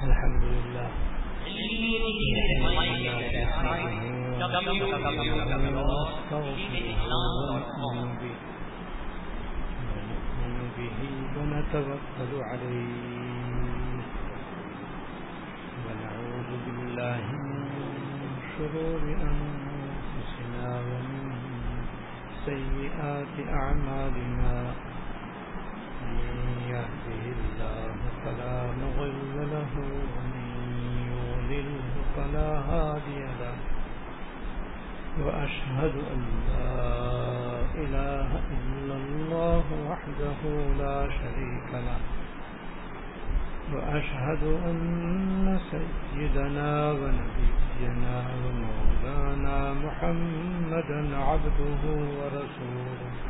الحمد لله. ونتوكل عليه. ونعوذ بالله من شرور أنفسنا ومن سيئات أعمالنا. من يهده الله فلا مضل له ومن يضلله فلا هادي له. وأشهد أن لا إله إلا الله وحده لا شريك له. وأشهد أن سيدنا ونبينا ومولانا محمدا عبده ورسوله.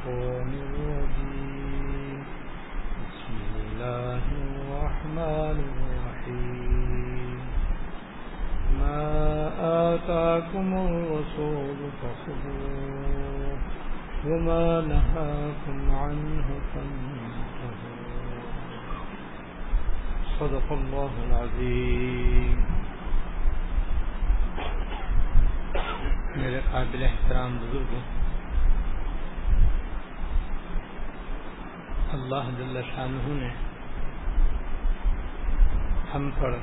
الشيطان الرجيم. بسم الله الرحمن الرحيم. ما آتاكم الرسول فخذوه. وما نهاكم عنه فانتهوا. صدق الله العظيم. میرے قابل احترام بزرگوں اللہ جل شانہ نے ہم پر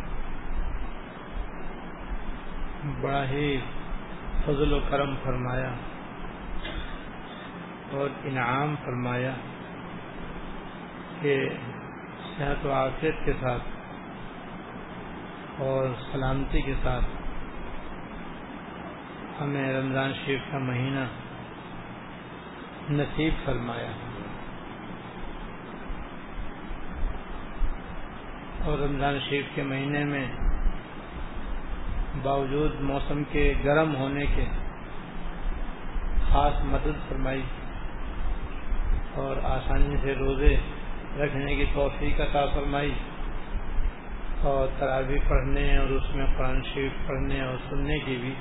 بڑا ہی فضل و کرم فرمایا اور انعام فرمایا کہ صحت و عافیت کے ساتھ اور سلامتی کے ساتھ ہمیں رمضان شریف کا مہینہ نصیب فرمایا۔ اور رمضان شریف کے مہینے میں باوجود موسم کے گرم ہونے کے خاص مدد فرمائی اور آسانی سے روزے رکھنے کی توفیق عطا فرمائی اور تراوی پڑھنے اور اس میں قرآن شریف پڑھنے اور سننے کی بھی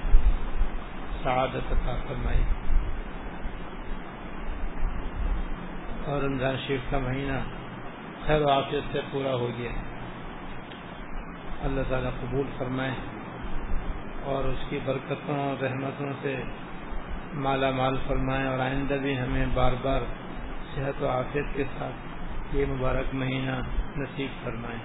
سعادت عطا فرمائی۔ اور رمضان شریف کا مہینہ خیر و عافیت سے پورا ہو گیا۔ اللہ تعالیٰ قبول فرمائے اور اس کی برکتوں اور رحمتوں سے مالا مال فرمائے اور آئندہ بھی ہمیں بار بار صحت و عافیت کے ساتھ یہ مبارک مہینہ نصیب فرمائے۔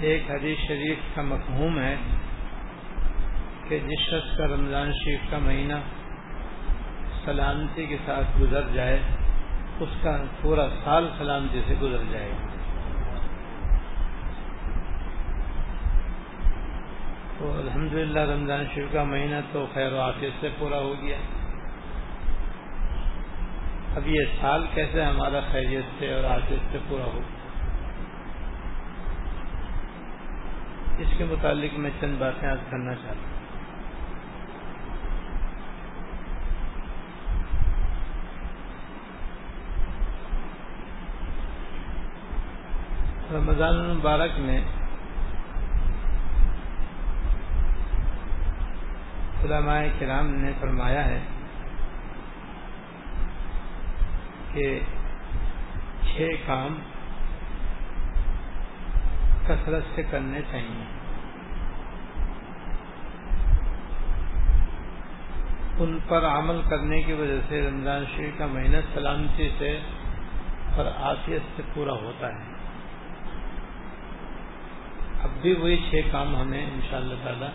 ایک حدیث شریف کا مفہوم ہے کہ جس شخص کا رمضان شریف کا مہینہ سلامتی کے ساتھ گزر جائے اس کا پورا سال سلامتی سے گزر جائے گا۔ تو الحمد للہ رمضان شریف کا مہینہ تو خیر و عافیت سے پورا ہو گیا۔ اب یہ سال کیسے ہمارا خیریت سے اور عافیت سے پورا ہو؟ اس کے متعلق میں چند باتیں آج کرنا چاہتا ہوں۔ رمضان المبارک میں علماء کرام نے فرمایا ہے کہ چھ کام کثرت سے کرنے چاہیے۔ ان پر عمل کرنے کی وجہ سے رمضان شریف کا مہینہ سلامتی سے اور آفیت سے پورا ہوتا ہے۔ بھی وہی چھ کام ہمیں ان شاء اللہ تعالی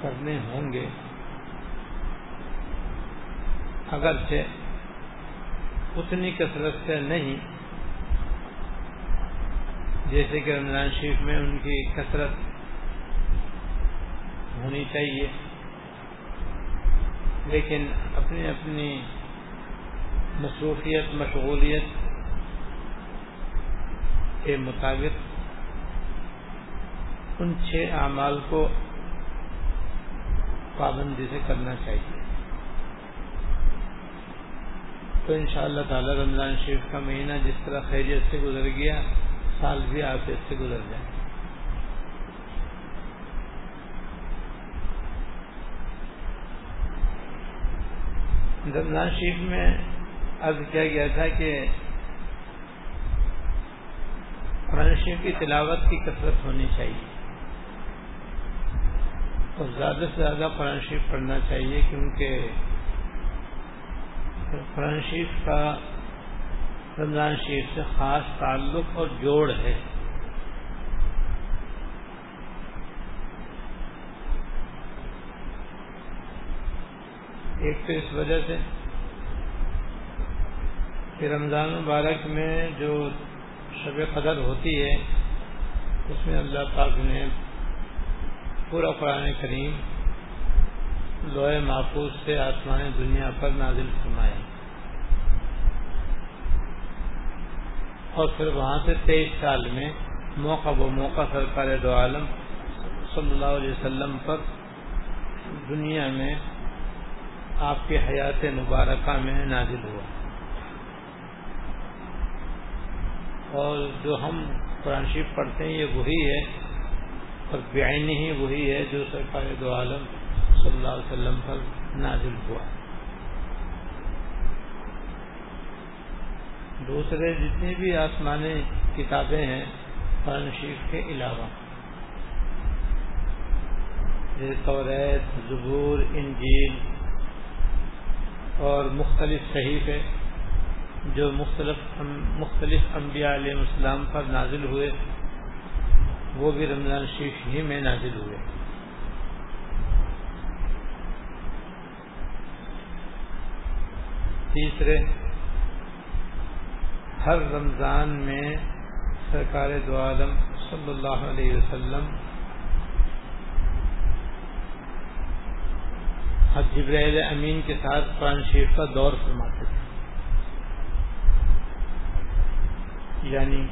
کرنے ہوں گے۔ اگرچہ اتنی کثرت سے نہیں، جیسے کہ رمضان شریف میں ان کی کثرت ہونی چاہیے، لیکن اپنی اپنی مصروفیت، مشغولیت کے مطابق ان چھ اعمال کو پابندی سے کرنا چاہیے۔ تو ان شاء اللہ تعالی رمضان شریف کا مہینہ جس طرح خیریت سے گزر گیا، سال بھی آفیت سے گزر جائے۔ رمضان شریف میں عرض کیا گیا تھا کہ قرآن شریف کی تلاوت کی کثرت ہونی چاہیے۔ اور زیادہ سے زیادہ قرآن شریف پڑھنا چاہیے کیونکہ قرآن شریف کا رمضان شریف سے خاص تعلق اور جوڑ ہے۔ ایک تو اس وجہ سے کہ رمضان مبارک میں جو شب قدر ہوتی ہے، اس میں اللہ پاک نے پورا قرآن کریم لوہے محفوظ سے آسمان دنیا پر نازل فرمایا۔ اور پھر وہاں سے تیئیس سال میں موقع و موقع سرکار دو عالم صلی اللہ علیہ وسلم پر دنیا میں آپ کی حیات مبارکہ میں نازل ہوا۔ اور جو ہم قرآن شریف پڑھتے ہیں، یہ وہی ہے اور بعینی ہی وہی ہے جو سرکار دو عالم صلی اللہ علیہ وسلم پر نازل ہوا۔ دوسرے جتنی بھی آسمانی کتابیں ہیں، قرآن شریف کے علاوہ جیسے توریت زبور، انجیل اور مختلف صحیفے جو مختلف مختلف انبیاء علیہ السلام پر نازل ہوئے۔ وہ بھی رمضان شریف ہی میں نازل ہوئے۔ تیسرے، ہر رمضان میں سرکار دو عالم صلی اللہ علیہ وسلم جبرائیل امین کے ساتھ قرآن شریف کا دور فرماتے تھے۔ یعنی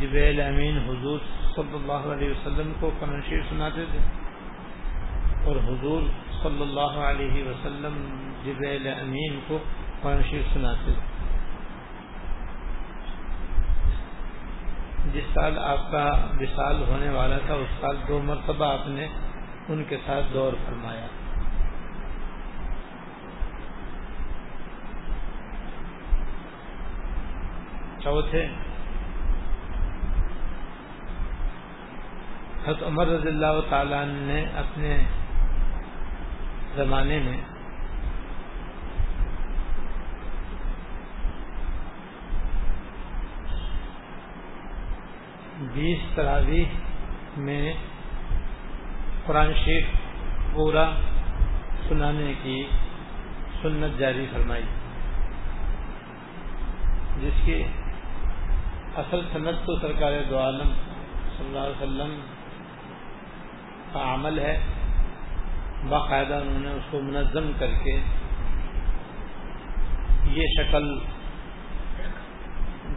جبرائیل امین حضور صلی اللہ علیہ وسلم کو قرآن شریف سناتے تھے۔ اور حضور صلی اللہ علیہ وسلم جبرائیل امین کو قرآن شریف سناتے تھے۔ جس سال آپ کا وصال ہونے والا تھا، اس سال دو مرتبہ آپ نے ان کے ساتھ دور فرمایا۔ چوتھے حضرت عمر رضی اللہ تعالیٰ نے اپنے زمانے میں بیس تراویح میں قرآن شریف پورا سنانے کی سنت جاری فرمائی، جس کی اصل صنعت تو سرکار دو عالم صلی اللہ علیہ وسلم کا عمل ہے باقاعدہ انہوں نے اس کو منظم کر کے یہ شکل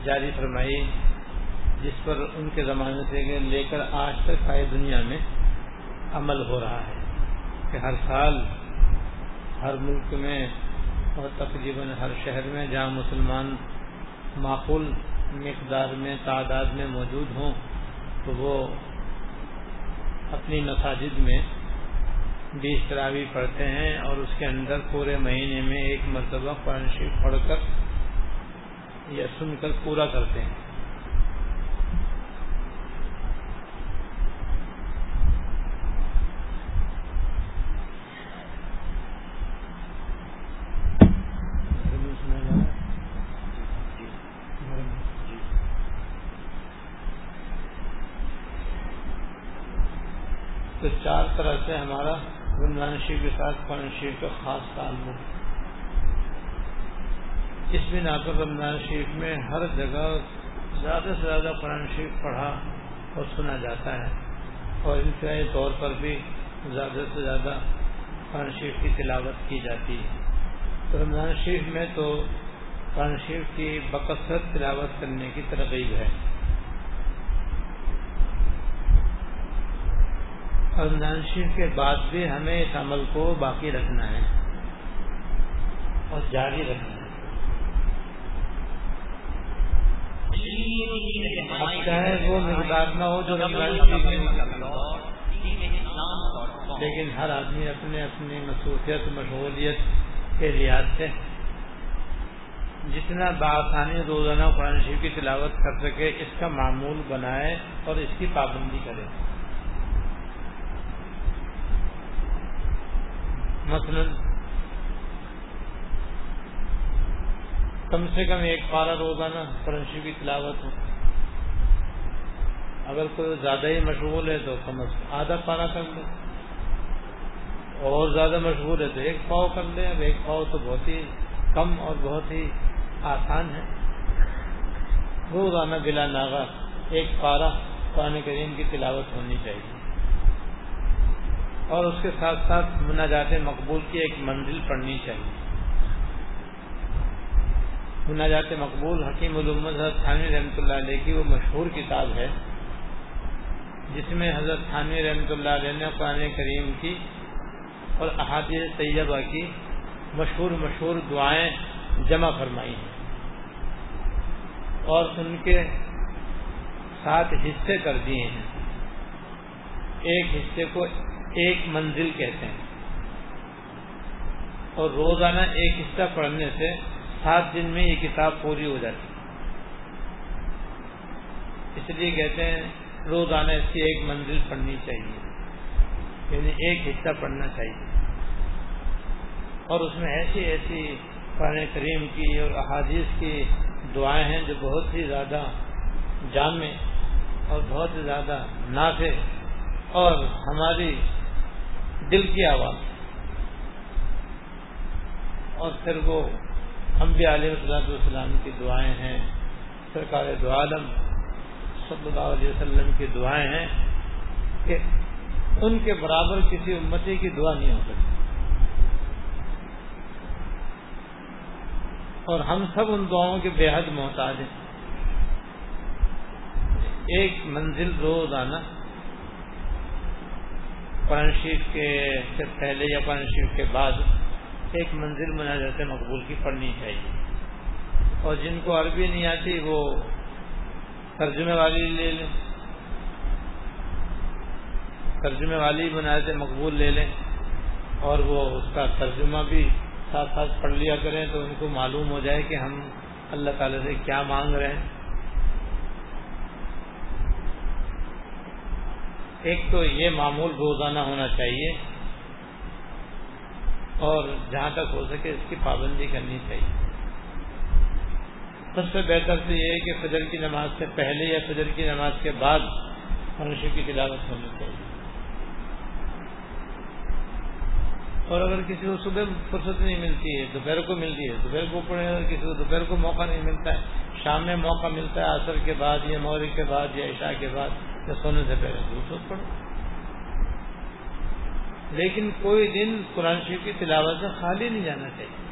جاری فرمائی جس پر ان کے زمانے سے لے کر آج تک ساری دنیا میں عمل ہو رہا ہے کہ ہر سال ہر ملک میں اور تقریباً ہر شہر میں جہاں مسلمان معقول مقدار میں تعداد میں موجود ہوں تو وہ اپنی مساجد میں بیس تراوی پڑھتے ہیں اور اس کے اندر پورے مہینے میں ایک مرتبہ قرآن شریف پڑھ کر یا سن کر پورا کرتے ہیں تو چار طرح سے ہمارا رمضان شریف کے ساتھ قرآن شریف کا خاص تعلق اس بنا پر رمضان شریف میں ہر جگہ زیادہ سے زیادہ قرآن شریف پڑھا اور سنا جاتا ہے اور انتہائی طور پر بھی زیادہ سے زیادہ قرآن شریف کی تلاوت کی جاتی ہے۔ تو رمضان شریف میں تو قرآن شریف کی بکثرت تلاوت کرنے کی ترغیب ہے۔ اور رمضان شریف کے بعد بھی ہمیں اس عمل کو باقی رکھنا ہے اور جاری رکھنا ہے۔ اب چاہے وہ مقدار نہ ہو جو رمضان شریف میں لیکن ہر آدمی اپنے اپنی مصروفیت، مشغولیت کے لحاظ سے جتنا بآسانی روزانہ قرآن شریف کی تلاوت کر سکے، اس کا معمول بنائے اور اس کی پابندی کرے۔ مثلا کم سے کم ایک پارا روزانہ قرآن شریف کی تلاوت ہو۔ اگر کوئی زیادہ ہی مشغول ہے تو کم از کم آدھا پارا کر لے۔ اور زیادہ مشغول ہے تو ایک پاؤ کر لے۔ اب ایک پاؤ تو بہت ہی کم اور بہت ہی آسان ہے۔ روزانہ بلا ناغا ایک پارا قرآن کریم کی تلاوت ہونی چاہیے۔ اور اس کے ساتھ ساتھ مناجات مقبول کی ایک منزل پڑھنی چاہیے۔ مناجات مقبول حکیم علوم حضرت خانی رحمۃ اللہ علیہ کی وہ مشہور کتاب ہے، جس میں حضرت خانی رحمۃ اللہ علیہ نے قرآن کریم کی اور احادیث طیبہ کی مشہور مشہور دعائیں جمع فرمائی ہیں۔ اور ان کے سات حصے کر دیے ہیں۔ ایک حصے کو ایک منزل کہتے ہیں۔ اور روزانہ ایک حصہ پڑھنے سے سات دن میں یہ کتاب پوری ہو جاتی۔ اس لیے کہتے ہیں روزانہ اس کی ایک منزل پڑھنی چاہیے۔ یعنی ایک حصہ پڑھنا چاہیے۔ اور اس میں ایسی ایسی قرآن کریم کی اور احادیث کی دعائیں ہیں جو بہت ہی زیادہ جامع اور بہت ہی زیادہ نافع اور ہماری دل کی آواز۔ اور پھر وہ انبیاء علیہ صلاح والسلام کی دعائیں ہیں۔ سرکار دو عالم صلی اللہ علیہ وسلم کی دعائیں ہیں کہ ان کے برابر کسی امتی کی دعا نہیں ہو سکتی۔ اور ہم سب ان دعاؤں کے بے حد محتاج ہیں۔ ایک منزل روزانہ قرآن شریف کے سے پہلے یا قرآن شریف کے بعد ایک منزل مناجات مقبول کی پڑھنی چاہیے۔ اور جن کو عربی نہیں آتی وہ ترجمے والی لے لیں۔ ترجمے والی مناظر مقبول لے لیں۔ اور وہ اس کا ترجمہ بھی ساتھ ساتھ پڑھ لیا کریں تو ان کو معلوم ہو جائے کہ ہم اللہ تعالی سے کیا مانگ رہے ہیں۔ ایک تو یہ معمول روزانہ ہونا چاہیے اور جہاں تک ہو سکے اس کی پابندی کرنی چاہیے۔ سب سے بہتر تو یہ ہے کہ فجر کی نماز سے پہلے یا فجر کی نماز کے بعد منشی کی تلاوت ہونی چاہیے۔ اور اگر کسی کو صبح فرصت نہیں ملتی ہے، دوپہر کو ملتی ہے، دوپہر کو پڑھے اگر کسی کو دوپہر کو موقع نہیں ملتا ہے، شام میں موقع ملتا ہے، عصر کے بعد یا مغرب کے بعد یا عشاء کے بعد۔ یا سونے سے پہلے دوسرے پڑھو۔ لیکن کوئی دن قرآن شریف کی تلاوت سے خالی نہیں جانا چاہیے۔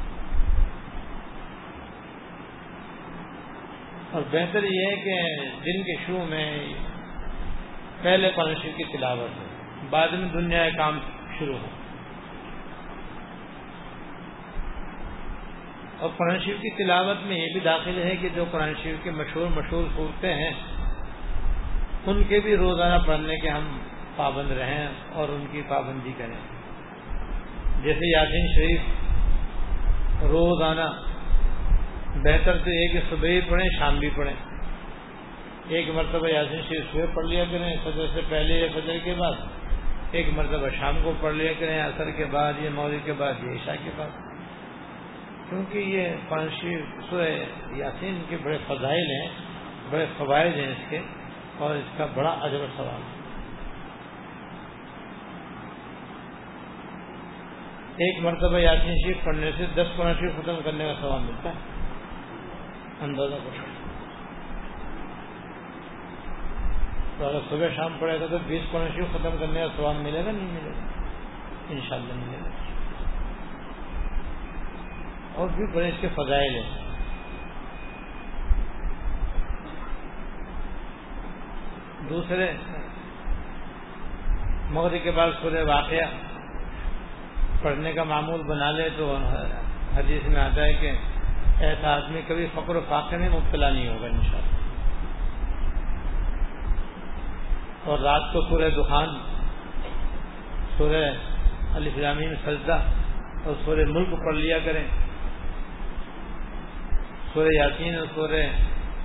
اور بہتر یہ ہے کہ دن کے شروع میں پہلے قرآن شریف کی تلاوت ہو، بعد میں دنیا کا کام شروع ہو۔ اور قرآن شریف کی تلاوت میں یہ بھی داخل ہے کہ جو قرآن شریف کے مشہور مشہور صورتیں ہیں ان کے بھی روزانہ پڑھنے کے ہم پابند رہیں اور ان کی پابندی کریں۔ جیسے یاسین شریف روزانہ بہتر تو یہ کہ صبح ہی پڑھیں، شام بھی پڑھیں۔ ایک مرتبہ یاسین شریف صبح پڑھ لیا کریں، فجر سے پہلے یا فجر کے بعد، ایک مرتبہ شام کو پڑھ لیا کریں اثر کے بعد یا مغرب کے بعد یا عشاء کے بعد۔ کیونکہ یہ پانچ سورہ یاسین کے بڑے فضائل ہیں، بڑے فوائد ہیں اس کے۔ اور اس کا بڑا اجر و سوال ایک مرتبہ یاسین شریف پڑھنے سے دس قرآن شریف ختم کرنے کا سوال ملتا ہے۔ اندازہ کر تو اگر صبح شام پڑے گا تو بیس قرآن شریف ختم کرنے کا سوال ملے گا؟ نہیں ملے گا۔ ان شاء اللہ ملے گا۔ اور بھی بڑے اس کے فضائل ہیں۔ دوسرے مغرب کے بعد سورہ واقعہ پڑھنے کا معمول بنا لے تو حدیث میں آتا ہے کہ ایسا آدمی کبھی فقر و فاقے میں مبتلا نہیں ہوگا انشاءاللہ۔ اور رات کو سورہ دخان، سورہ علی میں سجدہ اور سورہ ملک پڑھ لیا کریں۔ سورہ یاسین اور سورہ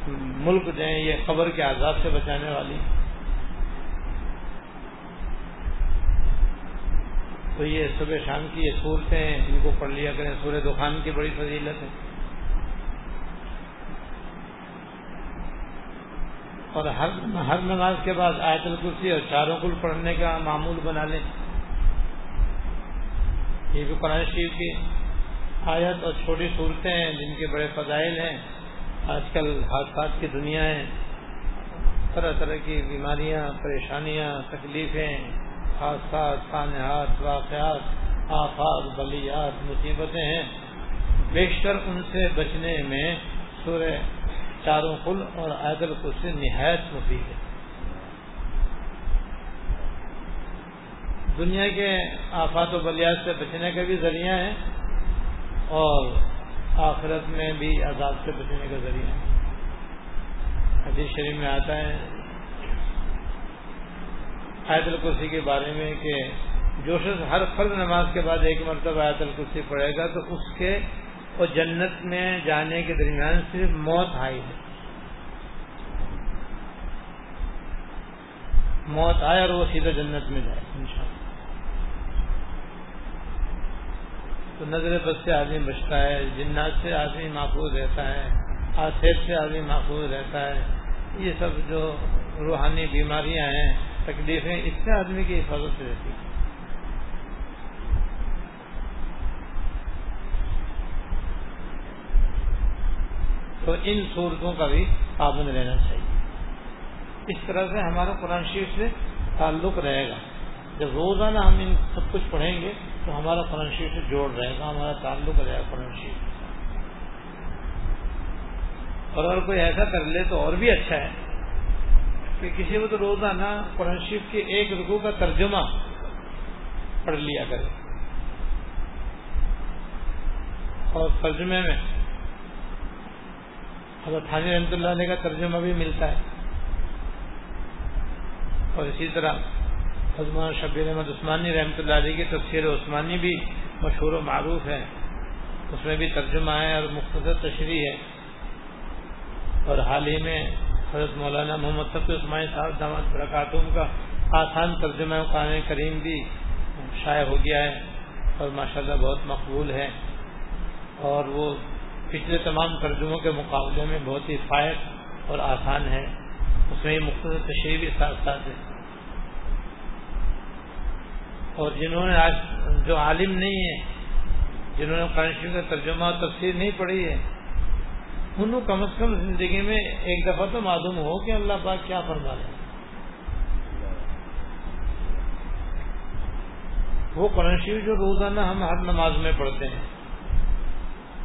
ملک جو ہیں یہ قبر کے عذاب سے بچانے والی۔ تو یہ صبح شام کی یہ صورتیں ان کو پڑھ لیا کریں۔ سورہ دخان کی بڑی فضیلت ہے۔ اور ہر ہر نماز کے بعد آیت الکرسی اور چاروں کل پڑھنے کا معمول بنا لیں۔ یہ بھی قرآن شریف کی آیت اور چھوٹی صورتیں ہیں جن کے بڑے فضائل ہیں۔ آج کل حادثات کی دنیا ہے۔ طرح طرح کی بیماریاں، پریشانیاں، تکلیفیں حادثات سانحات واقعات، آفات، بلیات، مصیبتیں ہیں۔ بیشتر ان سے بچنے میں سورہ چاروں کل اور عیدل سے نہایت مفید ہے۔ دنیا کے آفات و بلیات سے بچنے کا بھی ذریعہ ہے اور آخرت میں بھی عذاب سے بچنے کا ذریعہ ہے۔ حدیث شریف میں آتا ہے، آیت الکرسی کے بارے میں کہ جو شخص ہر فرض نماز کے بعد ایک مرتبہ آیت الکرسی پڑھے گا تو اس کے اور جنت میں جانے کے درمیان صرف موت آئی ہے۔ موت آئے اور وہ سیدھا جنت میں جائے، انشاءاللہ۔ تو نظر بس سے آدمی بچتا ہے، جنات سے آدمی محفوظ رہتا ہے آصف سے آدمی محفوظ رہتا ہے۔ یہ سب جو روحانی بیماریاں ہیں، تکلیفیں اس سے آدمی کی حفاظت سے رہتی ہے تو ان صورتوں کا بھی پابند رہنا چاہیے۔ اس طرح سے ہمارا قرآن شریف سے تعلق رہے گا۔ جب روزانہ ہم ان سب کچھ پڑھیں گے تو ہمارا قرآن شریف سے جوڑ رہے گا، ہمارا تعلق رہے گا قرآن شریف اور اگر کوئی ایسا کر لے تو اور بھی اچھا ہے۔ کہ کسی کو تو روزانہ قرآن شریف کے ایک رکو کا ترجمہ پڑھ لیا کرے۔ اور ترجمے میں حضرت حاضر رحمۃ اللہ علیہ کا ترجمہ بھی ملتا ہے۔ اور اسی طرح حضمان شبیر احمد عثمانی رحمۃ اللہ علیہ کی تفسیر عثمانی بھی مشہور و معروف ہے۔ اس میں بھی ترجمہ ہے اور مختصر تشریح ہے۔ اور حال ہی میں حضرت مولانا محمد صفی عثمانی صاحب داماد برکاتم کا آسان ترجمہ قرآن کریم بھی شائع ہو گیا ہے اور ماشاءاللہ بہت مقبول ہے۔ اور وہ پچھلے تمام ترجموں کے مقابلے میں بہت ہی فائد اور آسان ہے۔ اس میں مختصر تشریح بھی ساتھ ساتھ ہے۔ اور جنہوں نے آج جو عالم نہیں ہے جنہوں نے قرآن شریف کا ترجمہ اور تفسیر نہیں پڑھی ہے، انہوں کم از کم زندگی میں ایک دفعہ تو معلوم ہو کہ اللہ پاک کیا فرما رہے وہ قرآن شریف جو روزانہ ہم ہر نماز میں پڑھتے ہیں،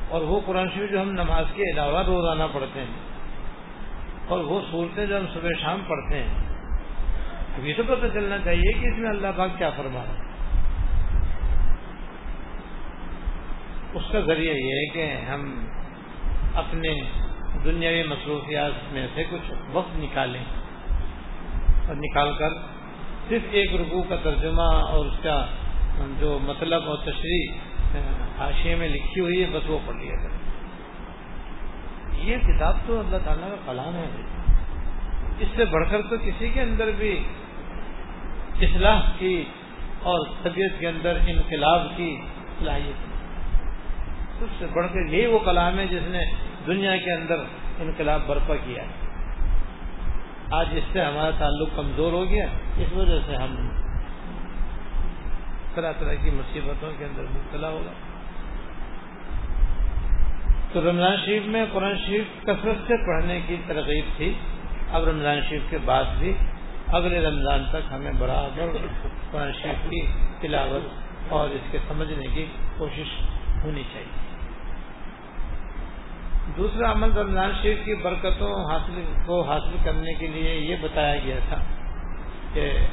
اور وہ قرآن شریف جو ہم نماز کے علاوہ روزانہ پڑھتے ہیں، اور وہ صورتیں جو ہم صبح شام پڑھتے ہیں، ابھی تو پتہ چلنا چاہیے کہ اس میں اللہ پاک کیا فرما رہا اس کا ذریعہ یہ ہے کہ ہم اپنے دنیاوی مصروفیات میں سے کچھ وقت نکالیں اور نکال کر صرف ایک رکوع کا ترجمہ اور اس کا جو مطلب اور تشریح حاشیے میں لکھی ہوئی ہے، بس وہ پڑھ لیا کریں یہ کتاب تو اللہ تعالیٰ کا کلام ہے۔ اس سے بڑھ کر تو کسی کے اندر بھی اصلاح کی اور طبیعت کے اندر انقلاب کی صلاحیت سب سے بڑھ کر یہی وہ کلام ہے جس نے دنیا کے اندر انقلاب برپا کیا آج اس سے ہمارا تعلق کمزور ہو گیا۔ اس وجہ سے ہم طرح طرح کی مصیبتوں کے اندر مبتلا ہوگا تو رمضان شریف میں قرآن شریف کثرت سے پڑھنے کی ترغیب تھی۔ اب رمضان شریف کے بعد بھی اگلے رمضان تک ہمیں برابر قرآن شریف کی تلاوت اور اس کے سمجھنے کی کوشش ہونی چاہیے۔ دوسرا عمل رمضان شریف کی برکتوں حاصل کو حاصل کرنے کے لیے یہ بتایا گیا تھا کہ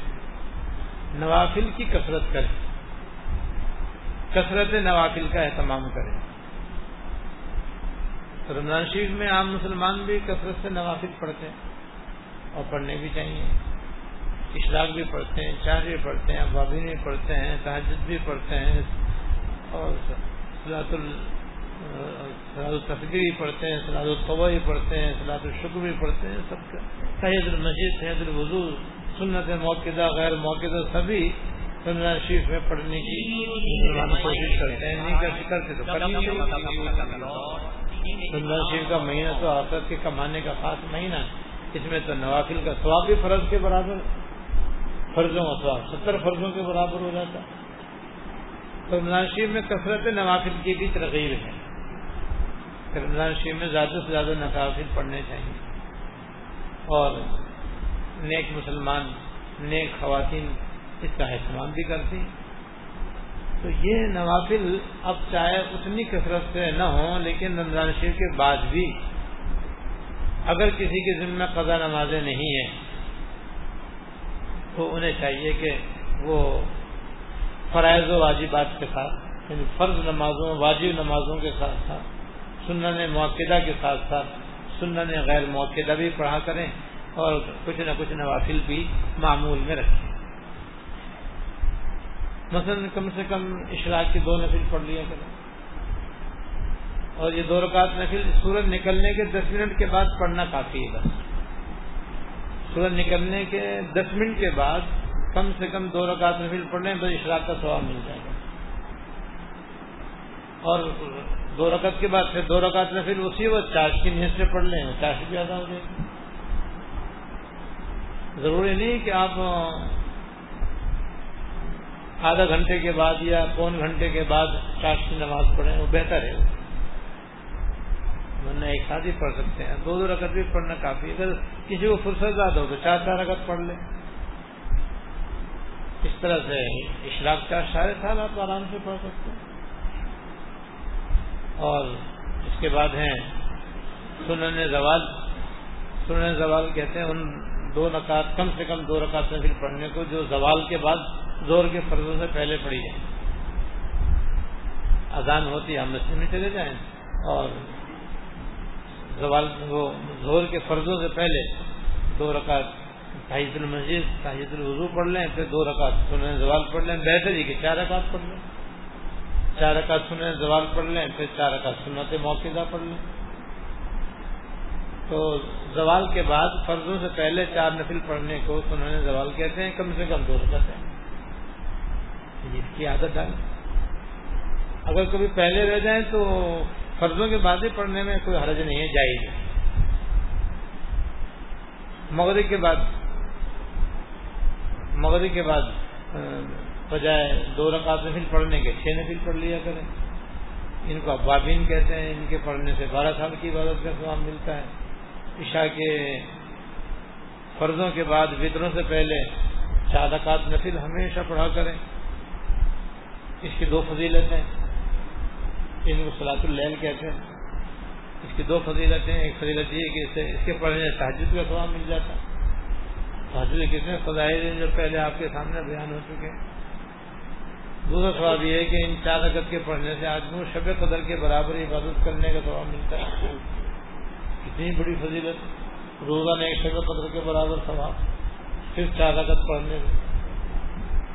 نوافل کی کثرت کریں، کثرت نوافل کا اہتمام کریں۔ رمضان شریف میں عام مسلمان بھی کثرت سے نوافل پڑھتے ہیں اور پڑھنے بھی چاہیے۔ اشراق بھی پڑھتے ہیں چار بھی پڑھتے ہیں ابابین بھی پڑھتے ہیں تحجد بھی پڑھتے ہیں اور سلاد التصغیر بھی پڑھتے ہیں سلاد الطبع بھی پڑھتے ہیں سلاد الشکر بھی پڑھتے ہیں، سب کا سید المجید، سید الوضو سنت موقع غیر موقع سبھی رمضان شریف میں پڑھنے کی کوشش کرتے ہیں، نہیں کرتے تو رمضان شریف کا مہینہ تو آخرت کے کمانے کا خاص مہینہ ہے۔ اس میں تو نوافل کا ثواب بھی فرض کے برابر فرضوں کا ثواب، ستر فرضوں کے برابر ہو جاتا تو رمضان شریف میں کثرت نوافل کی بھی ترغیب ہے۔ رمضان شریف میں زیادہ سے زیادہ نوافل پڑھنے چاہیے۔ اور نیک مسلمان، نیک خواتین اس کا اہتمام بھی کرتی تو یہ نوافل اب چاہے اتنی کثرت سے نہ ہوں، لیکن رمضان شریف کے بعد بھی اگر کسی کے ذمہ قضا نمازیں نہیں ہیں، تو انہیں چاہیے کہ وہ فرائض و واجبات کے ساتھ یعنی فرض نمازوں، واجب نمازوں کے ساتھ ساتھ سنن موقع کے ساتھ ساتھ سنن غیر موقع بھی پڑھا کریں اور کچھ نہ کچھ نوافل بھی معمول میں رکھیں۔ مثلا کم سے کم اشراق کی دو نفل پڑھ لیا کریں۔ اور یہ دو رکعت نفل سورج نکلنے کے دس منٹ کے بعد پڑھنا کافی ہے۔ بس سورج نکلنے کے دس منٹ کے بعد کم سے کم دو رکعت نفل پڑھ لیں بس اشراق کا سواب مل جائے گا۔ اور دو رکعت کے بعد پھر دو رکعت نفل اسی وقت چارج کی نیت سے پڑھ لیں چارج بھی ادا ہو جائے گی ضروری نہیں کہ آپ، آدھا گھنٹے کے بعد یا پون گھنٹے کے بعد چارج کی نماز پڑھیں، وہ بہتر ہے۔ ورنہ ایک ساتھ ہی پڑھ سکتے ہیں۔ دو دو رکعت بھی پڑھنا کافی اگر کسی کو فرصت زیادہ ہو تو چار چار رکعت پڑھ لیں۔ اس طرح سے اشراق چار سارے سال آپ آرام سے پڑھ سکتے ہیں۔ اور اس کے بعد ہیں سنن زوال۔ سنن زوال کہتے ہیں ان دو رکعت، کم سے کم دو رکعت میں پھر پڑھنے کو، جو زوال کے بعد زور کے فرضوں سے پہلے پڑھی جائیں اذان ہوتی ہے، ہم مسجد میں چلے جائیں۔ اور زوال، وہ زور کے فرضوں سے پہلے دو رکعت تحید المسجد تحید الوضو پڑھ لیں، پھر دو رکعت سنن زوال پڑھ لیں، بہتر ہی کہ چار رکعت پڑھ لیں۔ چار رکعت سنن زوال پڑھ لیں، پھر چار رکعت سنت موقع پڑھ لیں۔ تو زوال کے بعد فرضوں سے پہلے چار نفل پڑھنے کو سنن زوال کہتے ہیں، کم سے کم دو رکعت ہیں۔ یعنی اس کی عادت ڈال اگر کبھی پہلے رہ جائیں تو فرضوں کے بعد ہی پڑھنے میں کوئی حرج نہیں ہے جائے مغرب کے بعد، مغرب کے بعد بجائے دو رکعت نفل پڑھنے کے، چھ نفل پڑھ لیا کریں۔ ان کو ابابین کہتے ہیں، ان کے پڑھنے سے بارہ سال کی عبادت کا سواب ملتا ہے۔ عشاء کے فرضوں کے بعد، وطروں سے پہلے چار رکعت نفل ہمیشہ پڑھا کریں۔ اس کی دو فضیلت ہیں۔ ان کو سلاط اللیل کہتے ہیں۔ اس کی دو فضیلتیں ایک فضیلت یہ کہ اسے، اس کے پڑھنے سے تحجد کا سواب مل جاتا۔ تحجد کتنے فضائل ہیں جو پہلے آپ کے سامنے بیان ہو چکے ہیں۔ دوسرا سواب یہ ہے کہ ان چار رکعت کے پڑھنے سے آدمی شب قدر کے برابر عبادت کرنے کا سواب ملتا ہے۔ کتنی بڑی فضیلت۔ روزانہ ایک شب قدر کے برابر ثواب۔ پھر چار رکعت پڑھنے سے۔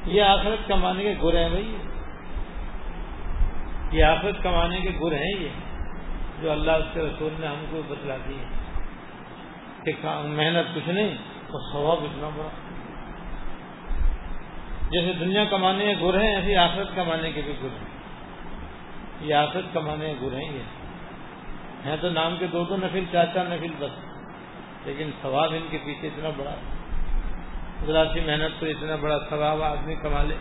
یہ آخرت کمانے کے گرے ہیں بھائی۔ یہ آفت کمانے کے گر ہیں یہ۔ جو اللہ اس کے رسول نے ہم کو بتلا دی کہ محنت کچھ نہیں تو سواب اتنا بڑا۔ جیسے دنیا کمانے کے گر ہیں ایسے آفت کمانے کے بھی گر ہیں۔ یہ آفت کمانے کے گر ہیں یہ۔ ہیں تو نام کے دو دو نفل، چار چار نفل بس۔ لیکن ثواب ان کے پیچھے اتنا بڑا۔ ذرا سی محنت تو اتنا بڑا ثواب آدمی کما لے۔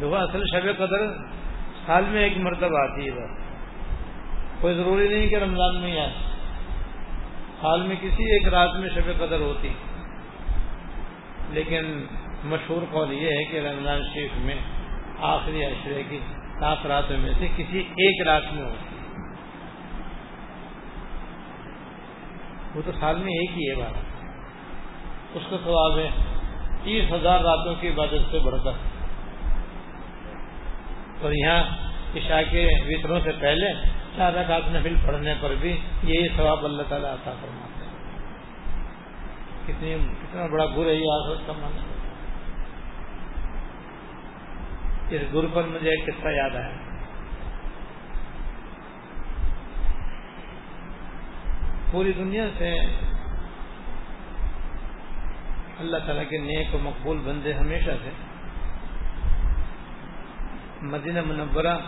دیکھو، اصل شب قدر سال میں ایک مرتبہ آتی ہے بس۔ کوئی ضروری نہیں کہ رمضان میں ہی آئے۔ سال میں کسی ایک رات میں شب قدر ہوتی۔ لیکن مشہور قول یہ ہے کہ رمضان شریف میں آخری اشرے کی سات راتوں میں سے کسی ایک رات میں ہوتی وہ تو سال میں ایک ہی ہے بات اس کا سواب ہے تیس ہزار راتوں کی عبادت سے بڑھ کر اور یہاں عشاء کے وطروں سے پہلے چار رکعت نفل پڑھنے پر بھی یہی ثواب اللہ تعالیٰ عطا فرماتے ہیں کتنی کتنا بڑا گر ہے یہ آخرت کا مانا اس گر پر مجھے ایک قصہ یاد آیا۔ پوری دنیا سے اللہ تعالیٰ کے نیک و مقبول بندے ہمیشہ سے مدینہ منورہ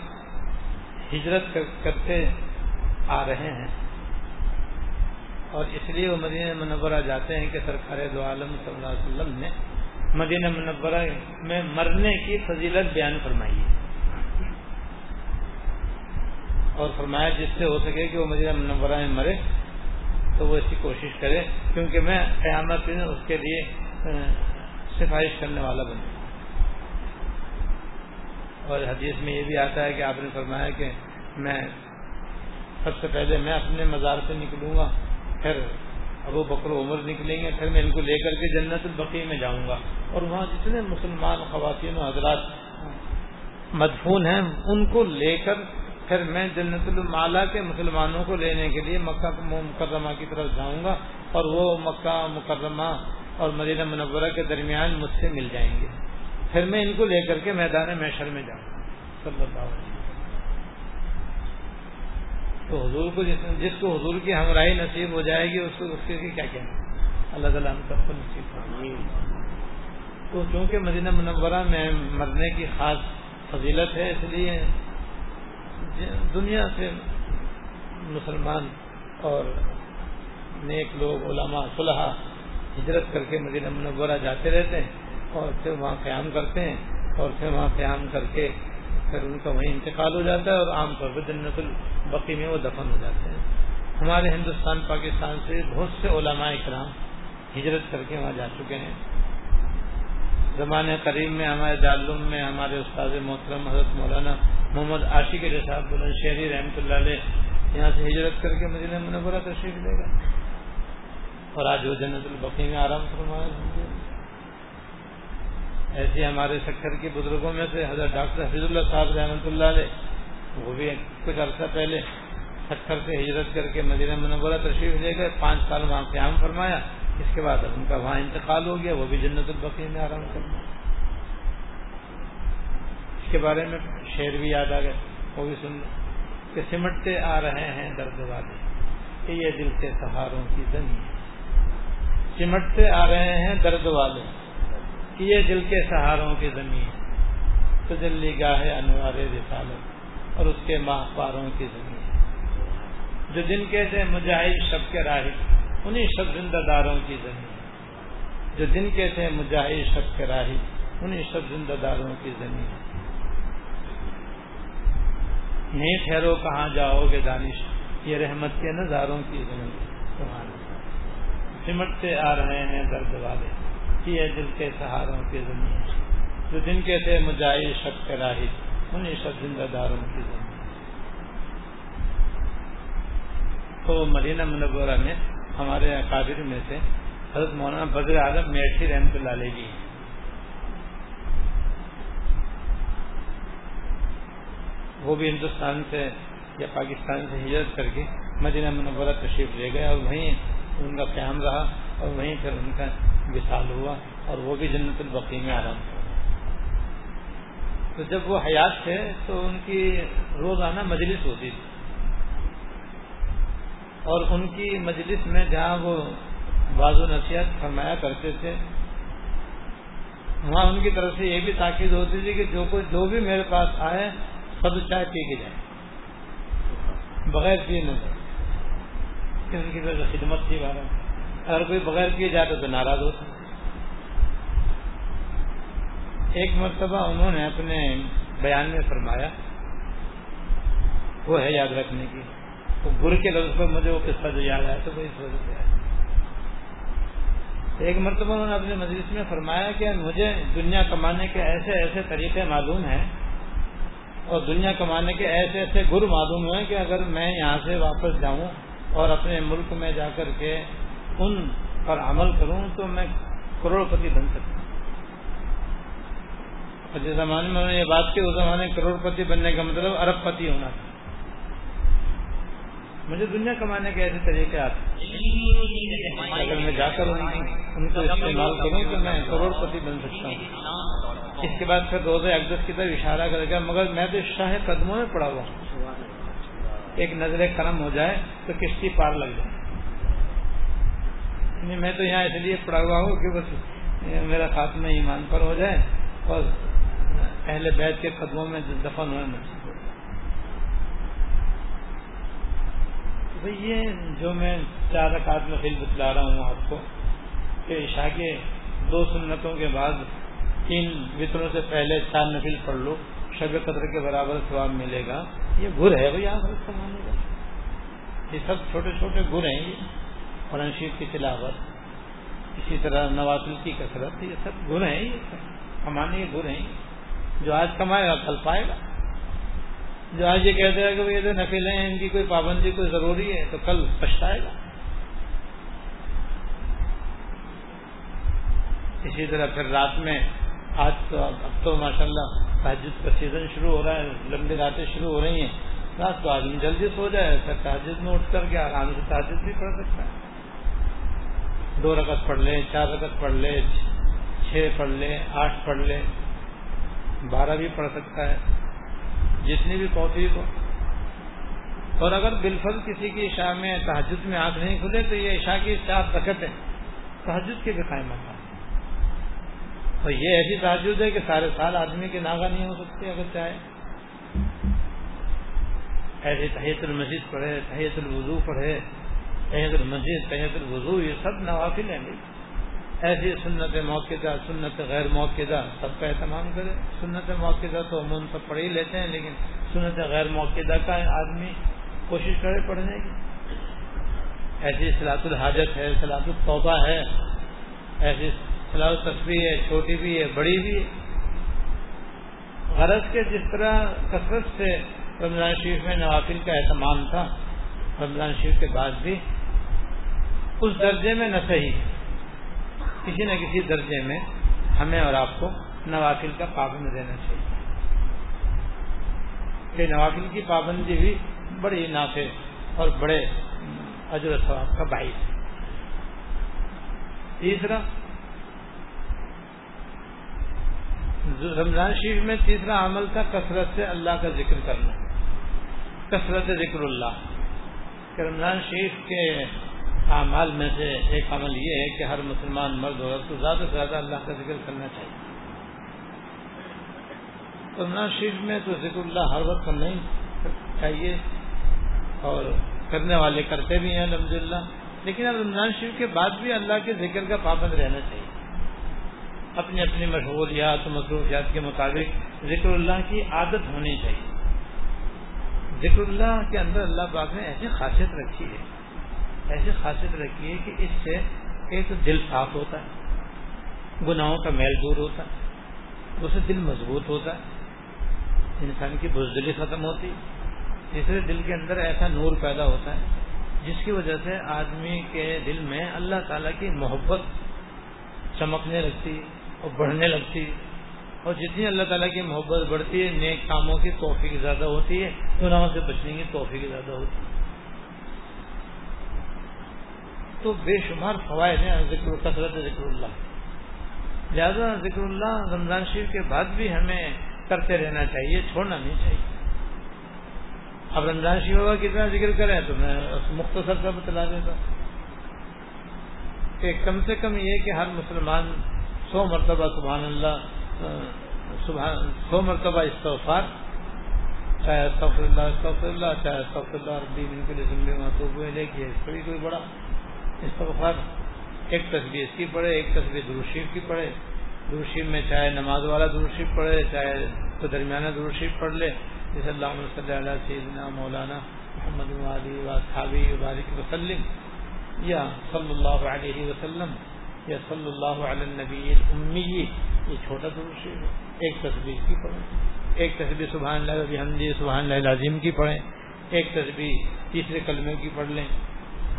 ہجرت کرتے آ رہے ہیں۔ اور اس لیے وہ مدینہ منورہ جاتے ہیں کہ سرکار دو عالم صلی اللہ علیہ وسلم نے مدینہ منورہ میں مرنے کی فضیلت بیان فرمائی ہے۔ اور فرمایا جس سے ہو سکے کہ وہ مدینہ منورہ میں مرے تو وہ اس کی کوشش کرے، کیونکہ میں قیامت اس کے لیے سفارش کرنے والا بنوں۔ اور حدیث میں یہ بھی آتا ہے کہ آپ نے فرمایا کہ میں سب سے پہلے میں اپنے مزار سے نکلوں گا، پھر ابو بکر عمر نکلیں گے، پھر میں ان کو لے کر کے جنت البقی میں جاؤں گا۔ اور وہاں جتنے مسلمان خواتین و حضرات مدفون ہیں، ان کو لے کر پھر میں جنت المالا کے مسلمانوں کو لینے کے لیے مکہ مکرمہ کی طرف جاؤں گا اور وہ مکہ مکرمہ اور مدینہ منورہ کے درمیان مجھ سے مل جائیں گے۔ پھر میں ان کو لے کر کے میدان میشر میں جاؤں صلی اللہ علیہ تو حضور کو جس, جس کو حضور کی ہمراہی نصیب ہو جائے گی اس کو اس کے کیا کہنا اللہ تعالیٰ ہم سب کو نصیب تو چونکہ مدینہ منورہ میں مرنے کی خاص فضیلت ہے اس لیے دنیا سے مسلمان اور نیک لوگ علماء صلحہ ہجرت کر کے مدینہ منورہ جاتے رہتے ہیں اور پھر وہاں قیام کرتے ہیں اور پھر وہاں قیام کر کے پھر ان کا وہیں انتقال ہو جاتا ہے اور عام طور پر جنت البقی میں وہ دفن ہو جاتے ہیں۔ ہمارے ہندوستان، پاکستان سے بہت سے علماء اکرام ہجرت کر کے وہاں جا چکے ہیں۔ زمانے قریب میں، ہمارے دارالعلوم میں، ہمارے استاد محترم حضرت مولانا محمد عاشق صاحب بلند شہری رحمۃ اللہ علیہ یہاں سے ہجرت کر کے مدینہ منورہ تشریف لے گا اور آج وہ جنت البقی میں آرام فرمایا۔ ایسے ہمارے سکھر کے بزرگوں میں سے حضرت ڈاکٹر حفیظ اللہ صاحب رحمۃ اللہ علیہ وہ بھی کچھ عرصہ پہلے سکھر سے ہجرت کر کے مدینہ منورہ تشریف لے گئے، پانچ سال وہاں قیام فرمایا۔ اس کے بعد ان کا وہاں انتقال ہو گیا، وہ بھی جنت البقی میں آرام کرنا اس کے بارے میں شعر بھی یاد آ گئے، وہ بھی سن کہ سمٹتے آ رہے ہیں درد والے، کہ یہ دل کے سہاروں کی زمین۔ سمٹتے آ رہے ہیں درد والے یہ دل کے سہاروں کی زمین۔ تو تجلی گاہ انوار رسالت۔ اور اس کے ماہ پاروں کی زمین جو دن کے تھے مجاہد شب کے راہ انہیں شب زندہ داروں کی زمین جو دن کے تھے مجاہد شب کے راہ انہیں شب زندہ داروں کی زمین نہیں ٹھہرو، کہاں جاؤ گے دانش؟ یہ رحمت کے نظاروں کی زمین سمٹتے آ رہے ہیں درد والے۔ کی ہے دل کے سہاروں کے زمین جو دن کے تھے مجاہد شب کے راہی انہیں سب زندہ داروں کی زمین تو مدینہ منورہ میں ہمارے اکابر میں سے حضرت مولانا بدر عالم میٹھی رحمت اللہ علیہ جی۔ وہ بھی ہندوستان سے یا پاکستان سے ہجرت کر کے مدینہ منورہ تشریف لے گئے اور وہیں ان کا قیام رہا اور وہیں پھر ان کا وصال ہوا اور وہ بھی جنت البقی میں آرام۔ ہوا تو جب وہ حیات تھے تو ان کی روزانہ مجلس ہوتی تھی۔ اور ان کی مجلس میں جہاں وہ بعض و نصیحت فرمایا کرتے تھے، وہاں ان کی طرف سے یہ بھی تاکید ہوتی تھی کہ جو کوئی جو بھی میرے پاس آئے، سب چائے پی کے جائیں۔ بغیر پیے نہ ان کی طرف سے خدمت تھی بارہ اگر کوئی بغیر کیے جاتا تو ناراض ہوتا۔ ایک مرتبہ انہوں نے اپنے بیان میں فرمایا، وہ ہے یاد رکھنے کی تو گر کے لفظ پر مجھے وہ قصہ جو یاد آیا تو وہ اس وجہ سے آیا۔ ایک مرتبہ انہوں نے اپنے مجلس میں فرمایا کہ مجھے دنیا کمانے کے ایسے ایسے طریقے معلوم ہیں اور دنیا کمانے کے ایسے ایسے گر معلوم ہیں کہ اگر میں یہاں سے واپس جاؤں اور اپنے ملک میں جا کر کے ان پر عمل کروں تو میں کروڑ پتی بن سکتا جس زمانے میں انہوں نے یہ بات کی، اس زمانے کروڑ پتی بننے کا مطلب ارب پتی ہونا تھا۔ مجھے دنیا کمانے کے ایسے طریقے آتے اگر میں جا کر ان کو استعمال کروں تو میں کروڑ پتی بن سکتا ہوں۔ اس کے بعد پھر روزہ اقدس کی طرف اشارہ کرے گا مگر میں تو شاہ قدموں میں پڑا ہوا ہوں۔ ایک نظر کرم ہو جائے تو کشتی پار لگ جائے۔ یعنی میں تو یہاں اس لیے پڑا ہوا ہوں کہ بس میرا خاتمہ ایمان پر ہو جائے اور اہل بیت کے قدموں میں دفن ہوئے میں بھائی یہ جو میں چار رکعت میں فیل بتلا رہا ہوں آپ کو کہ عشاء کے دو سنتوں کے بعد تین وطروں سے پہلے چار نفل پڑھ لو، شب قدر کے برابر ثواب ملے گا۔ یہ گر ہے بھائی آپ کمانے کا۔ یہ سب چھوٹے چھوٹے گر ہیں یہ، قرآن شریف کی تلاوت، اسی طرح نوازل کی کثرت، یہ سب گر ہیں یہ۔ سب کمانے کے گر ہیں۔ جو آج کمائے گا، کل پائے گا۔ جو آج یہ کہتے ہیں کہ یہ جو نفل ہیں، ان کی کوئی پابندی، کوئی ضروری ہے، تو کل پچھتائے گا۔ اسی طرح پھر رات میں آج تو اب تو ماشاء اللہ تحجد کا سیزن شروع ہو رہا ہے، لمبی راتیں شروع ہو رہی ہیں۔ رات کو آدمی جلدی سو جائے، پھر تحجد میں اٹھ کر کے آرام سے تحجد بھی پڑھ سکتا ہے۔ دو رکعت پڑھ لے چار رکعت پڑھ لے چھ پڑھ لے آٹھ پڑھ لے بارہ بھی پڑھ سکتا ہے، جتنی بھی توفیق ہو۔ اور اگر بالفل کسی کی عشاء میں تحجد میں آنکھ نہیں کھلے، تو یہ عشاء کی چار رکت ہے تحجد کے بھی قائم ہوتا تو یہ ایسی تحجد ہے کہ سارے سال آدمی کے ناگا نہیں ہو سکتے، اگر چاہے۔ ایسے تحیت المسد پڑھے تحیت الوضو پڑھے تحیت المسد تحیت الوضو، یہ سب نوافل ہیں۔ ایسی سنت موقع سنت غیر موقع سب کا اہتمام کرے۔ سنت موقع تو عموماً سب پڑھ ہی لیتے ہیں، لیکن سنت غیر موقع کا آدمی کوشش کرے پڑھنے کی۔ ایسی سلاط الحاجت ہے سلاط الطبہ ہے۔ ایسی سلاح تصویر ہے، چھوٹی بھی ہے، بڑی بھی ہے۔ غرض کے جس طرح کثرت سے رمضان شریف میں نوافل کا اہتمام تھا، رمضان شریف کے بعد بھی، اس درجے میں نہ صحیح۔ کسی نہ کسی درجے میں ہمیں اور آپ کو نوافل کا پابند رہنا چاہیے۔ کہ نوافل کی پابندی بھی بڑی نافع اور بڑے اجر ثواب کا باعث تیسرا، رمضان شریف میں تیسرا عمل تھا کثرت سے اللہ کا ذکر کرنا۔ کثرت ذکر اللہ۔ کہ رمضان شریف کے اعمال میں سے ایک عمل یہ ہے کہ ہر مسلمان مرد عورت کو زیادہ سے زیادہ اللہ کا ذکر کرنا چاہیے۔ رمضان شریف میں تو ذکر اللہ ہر وقت کرنا ہی چاہیے اور کرنے والے کرتے بھی ہیں الحمد للہ لیکن اب رمضان شریف کے بعد بھی اللہ کے ذکر کا پابند رہنا چاہیے۔ اپنی اپنی مشغولیات، مصروفیات کے مطابق ذکر اللہ کی عادت ہونی چاہیے۔ ذکر اللہ کے اندر اللہ پاک نے ایسی خاصیت رکھی ہے۔ ایسی خاصیت رکھی ہے کہ اس سے ایک دل صاف ہوتا ہے، گناہوں کا میل دور ہوتا ہے اسے دل مضبوط ہوتا ہے، انسان کی بزدلی ختم ہوتی تیسرے دل کے اندر ایسا نور پیدا ہوتا ہے، جس کی وجہ سے آدمی کے دل میں اللہ تعالی کی محبت چمکنے لگتی اور بڑھنے لگتی اور جتنی اللہ تعالیٰ کی محبت بڑھتی ہے، نیک کاموں کی توفیق زیادہ ہوتی ہے، گناہوں سے بچنے کی توفیق زیادہ ہوتی ہے۔ تو بے شمار فوائد ہیں ذکر کثرت ذکر اللہ۔ لہٰذا ذکر اللہ رمضان شریف کے بعد بھی ہمیں کرتے رہنا چاہیے، چھوڑنا نہیں چاہیے۔ اب رمضان شریف کا کتنا ذکر کریں تو میں مختصر کا بتلا دیتا۔ کہ کم سے کم یہ کہ ہر مسلمان سو مرتبہ سبحان اللہ سو مرتبہ استغفار، چاہے استغفر اللہ استغفر اللہ، چاہے استغفر اللہ ربی من کے لیے محتوب ہوئے لے کے کوئی کوئی بڑا استغفار ایک تصویر اس کی پڑھے، ایک تصویر دروشیف کی پڑھے۔ دروشیف میں چاہے نماز والا دروشیف پڑھے، چاہے تو درمیانہ دروشیف پڑھ لے۔ جیسے اللہ صلی اللہ سیدنا مولانا محمد علی و صحابی وبارک وسلم یا صلی اللہ علیہ وسلم یا صلی اللہ علیہ نبی امی یہ چھوٹا ہے۔ ایک تصویر کی پڑھیں۔ ایک تصویر سبحان اللہ حمدی سبحان اللہ عظیم کی پڑھیں۔ ایک تصویر تیسرے کلمے کی پڑھ لیں۔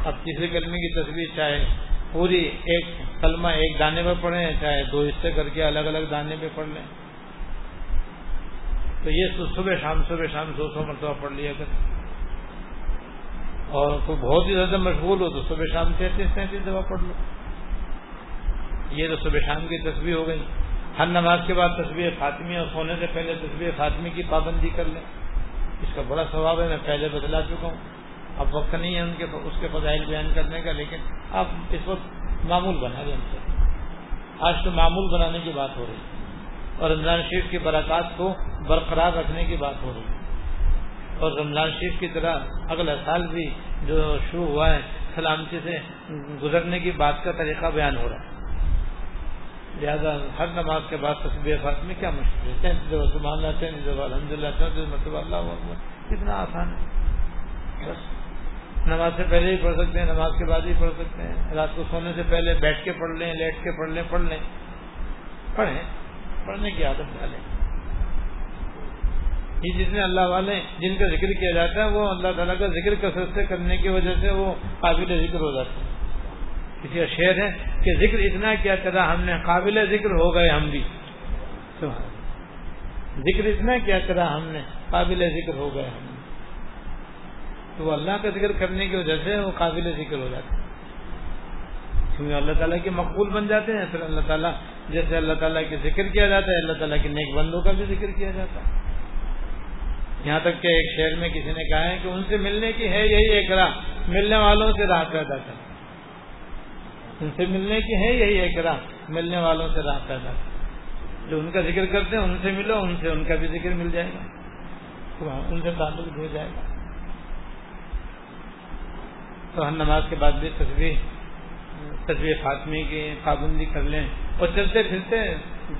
اب تیسرے کلمے کی تصویر چاہے پوری ایک کلمہ ایک دانے پہ پڑھیں چاہے دو حصے کر کے الگ الگ دانے پہ پڑھ لیں۔ تو یہ صبح شام صبح شام سو سو مرتبہ پڑھ لیا کر۔ اور کوئی بہت ہی زیادہ مشغول ہو تو صبح شام تینتیس تینتیس دفعہ پڑھ لو۔ یہ تو صبح شام کی تصویر ہو گئی۔ ہر نماز کے بعد تصویر فاطمی اور سونے سے پہلے تصویر فاطمی کی پابندی کر لیں۔ اس کا بڑا ثواب ہے، میں پہلے بدلا چکا ہوں۔ اب وقت نہیں ہے ان کے اس کے فضائل بیان کرنے کا، لیکن اب اس وقت معمول بنا دیں ان سے۔ آج تو معمول بنانے کی بات ہو رہی ہے۔ اور رمضان شریف کی برکات کو برقرار رکھنے کی بات ہو رہی ہے۔ اور رمضان شریف کی طرح اگلا سال بھی جو شروع ہوا ہے، سلامتی سے گزرنے کی بات کا طریقہ بیان ہو رہا ہے۔ لہٰذا ہر نماز کے بعد تصویر فاط میں کیا مشکل ہے؟ الحمد للہ مرتبہ، اللہ کتنا آسان ہے۔ بس۔ نماز سے پہلے ہی پڑھ سکتے ہیں، نماز کے بعد ہی پڑھ سکتے ہیں۔ رات کو سونے سے پہلے بیٹھ کے پڑھ لیں، لیٹ کے پڑھ لیں پڑھ لیں۔ پڑھیں۔ پڑھنے کی عادت ڈالیں یہ جتنے اللہ والے جن کا ذکر کیا جاتا ہے، وہ اللہ تعالیٰ کا ذکر کثرت سے کرنے کی وجہ سے وہ قابل ذکر ہو جاتے ہیں۔ کسی کا شعر ہے کہ ذکر اتنا کیا کرا ہم نے قابل ذکر ہو گئے ہم بھی۔ ذکر اتنا کیا کرا ہم نے قابل ذکر ہو گئے ہم تو وہ اللہ کا ذکر کرنے کی وجہ سے وہ قابل ذکر ہو جاتے ہیں کیونکہ اللہ تعالیٰ کے مقبول بن جاتے ہیں، پھر اللہ تعالیٰ، جیسے اللہ تعالیٰ کے ذکر کیا جاتا ہے، اللہ تعالیٰ کے نیک بندوں کا بھی ذکر کیا جاتا ہے۔ یہاں تک کہ ایک شہر میں کسی نے کہا ہے کہ ان سے ملنے کی ہے یہی ایک راہ، ملنے والوں سے راہ پیدا کر۔ ان سے ملنے کی ہے یہی ایک راہ، ملنے والوں سے راہ پیدا کر۔ جو ان کا ذکر کرتے ہیں، ان سے ملو، ان سے ان کا بھی ذکر مل جائے گا۔ ان سے تعلق ہو جائے گا۔ تو ہم نماز کے بعد بھی تصویر تصویر فاطمی کی پابندی کر لیں اور چلتے پھرتے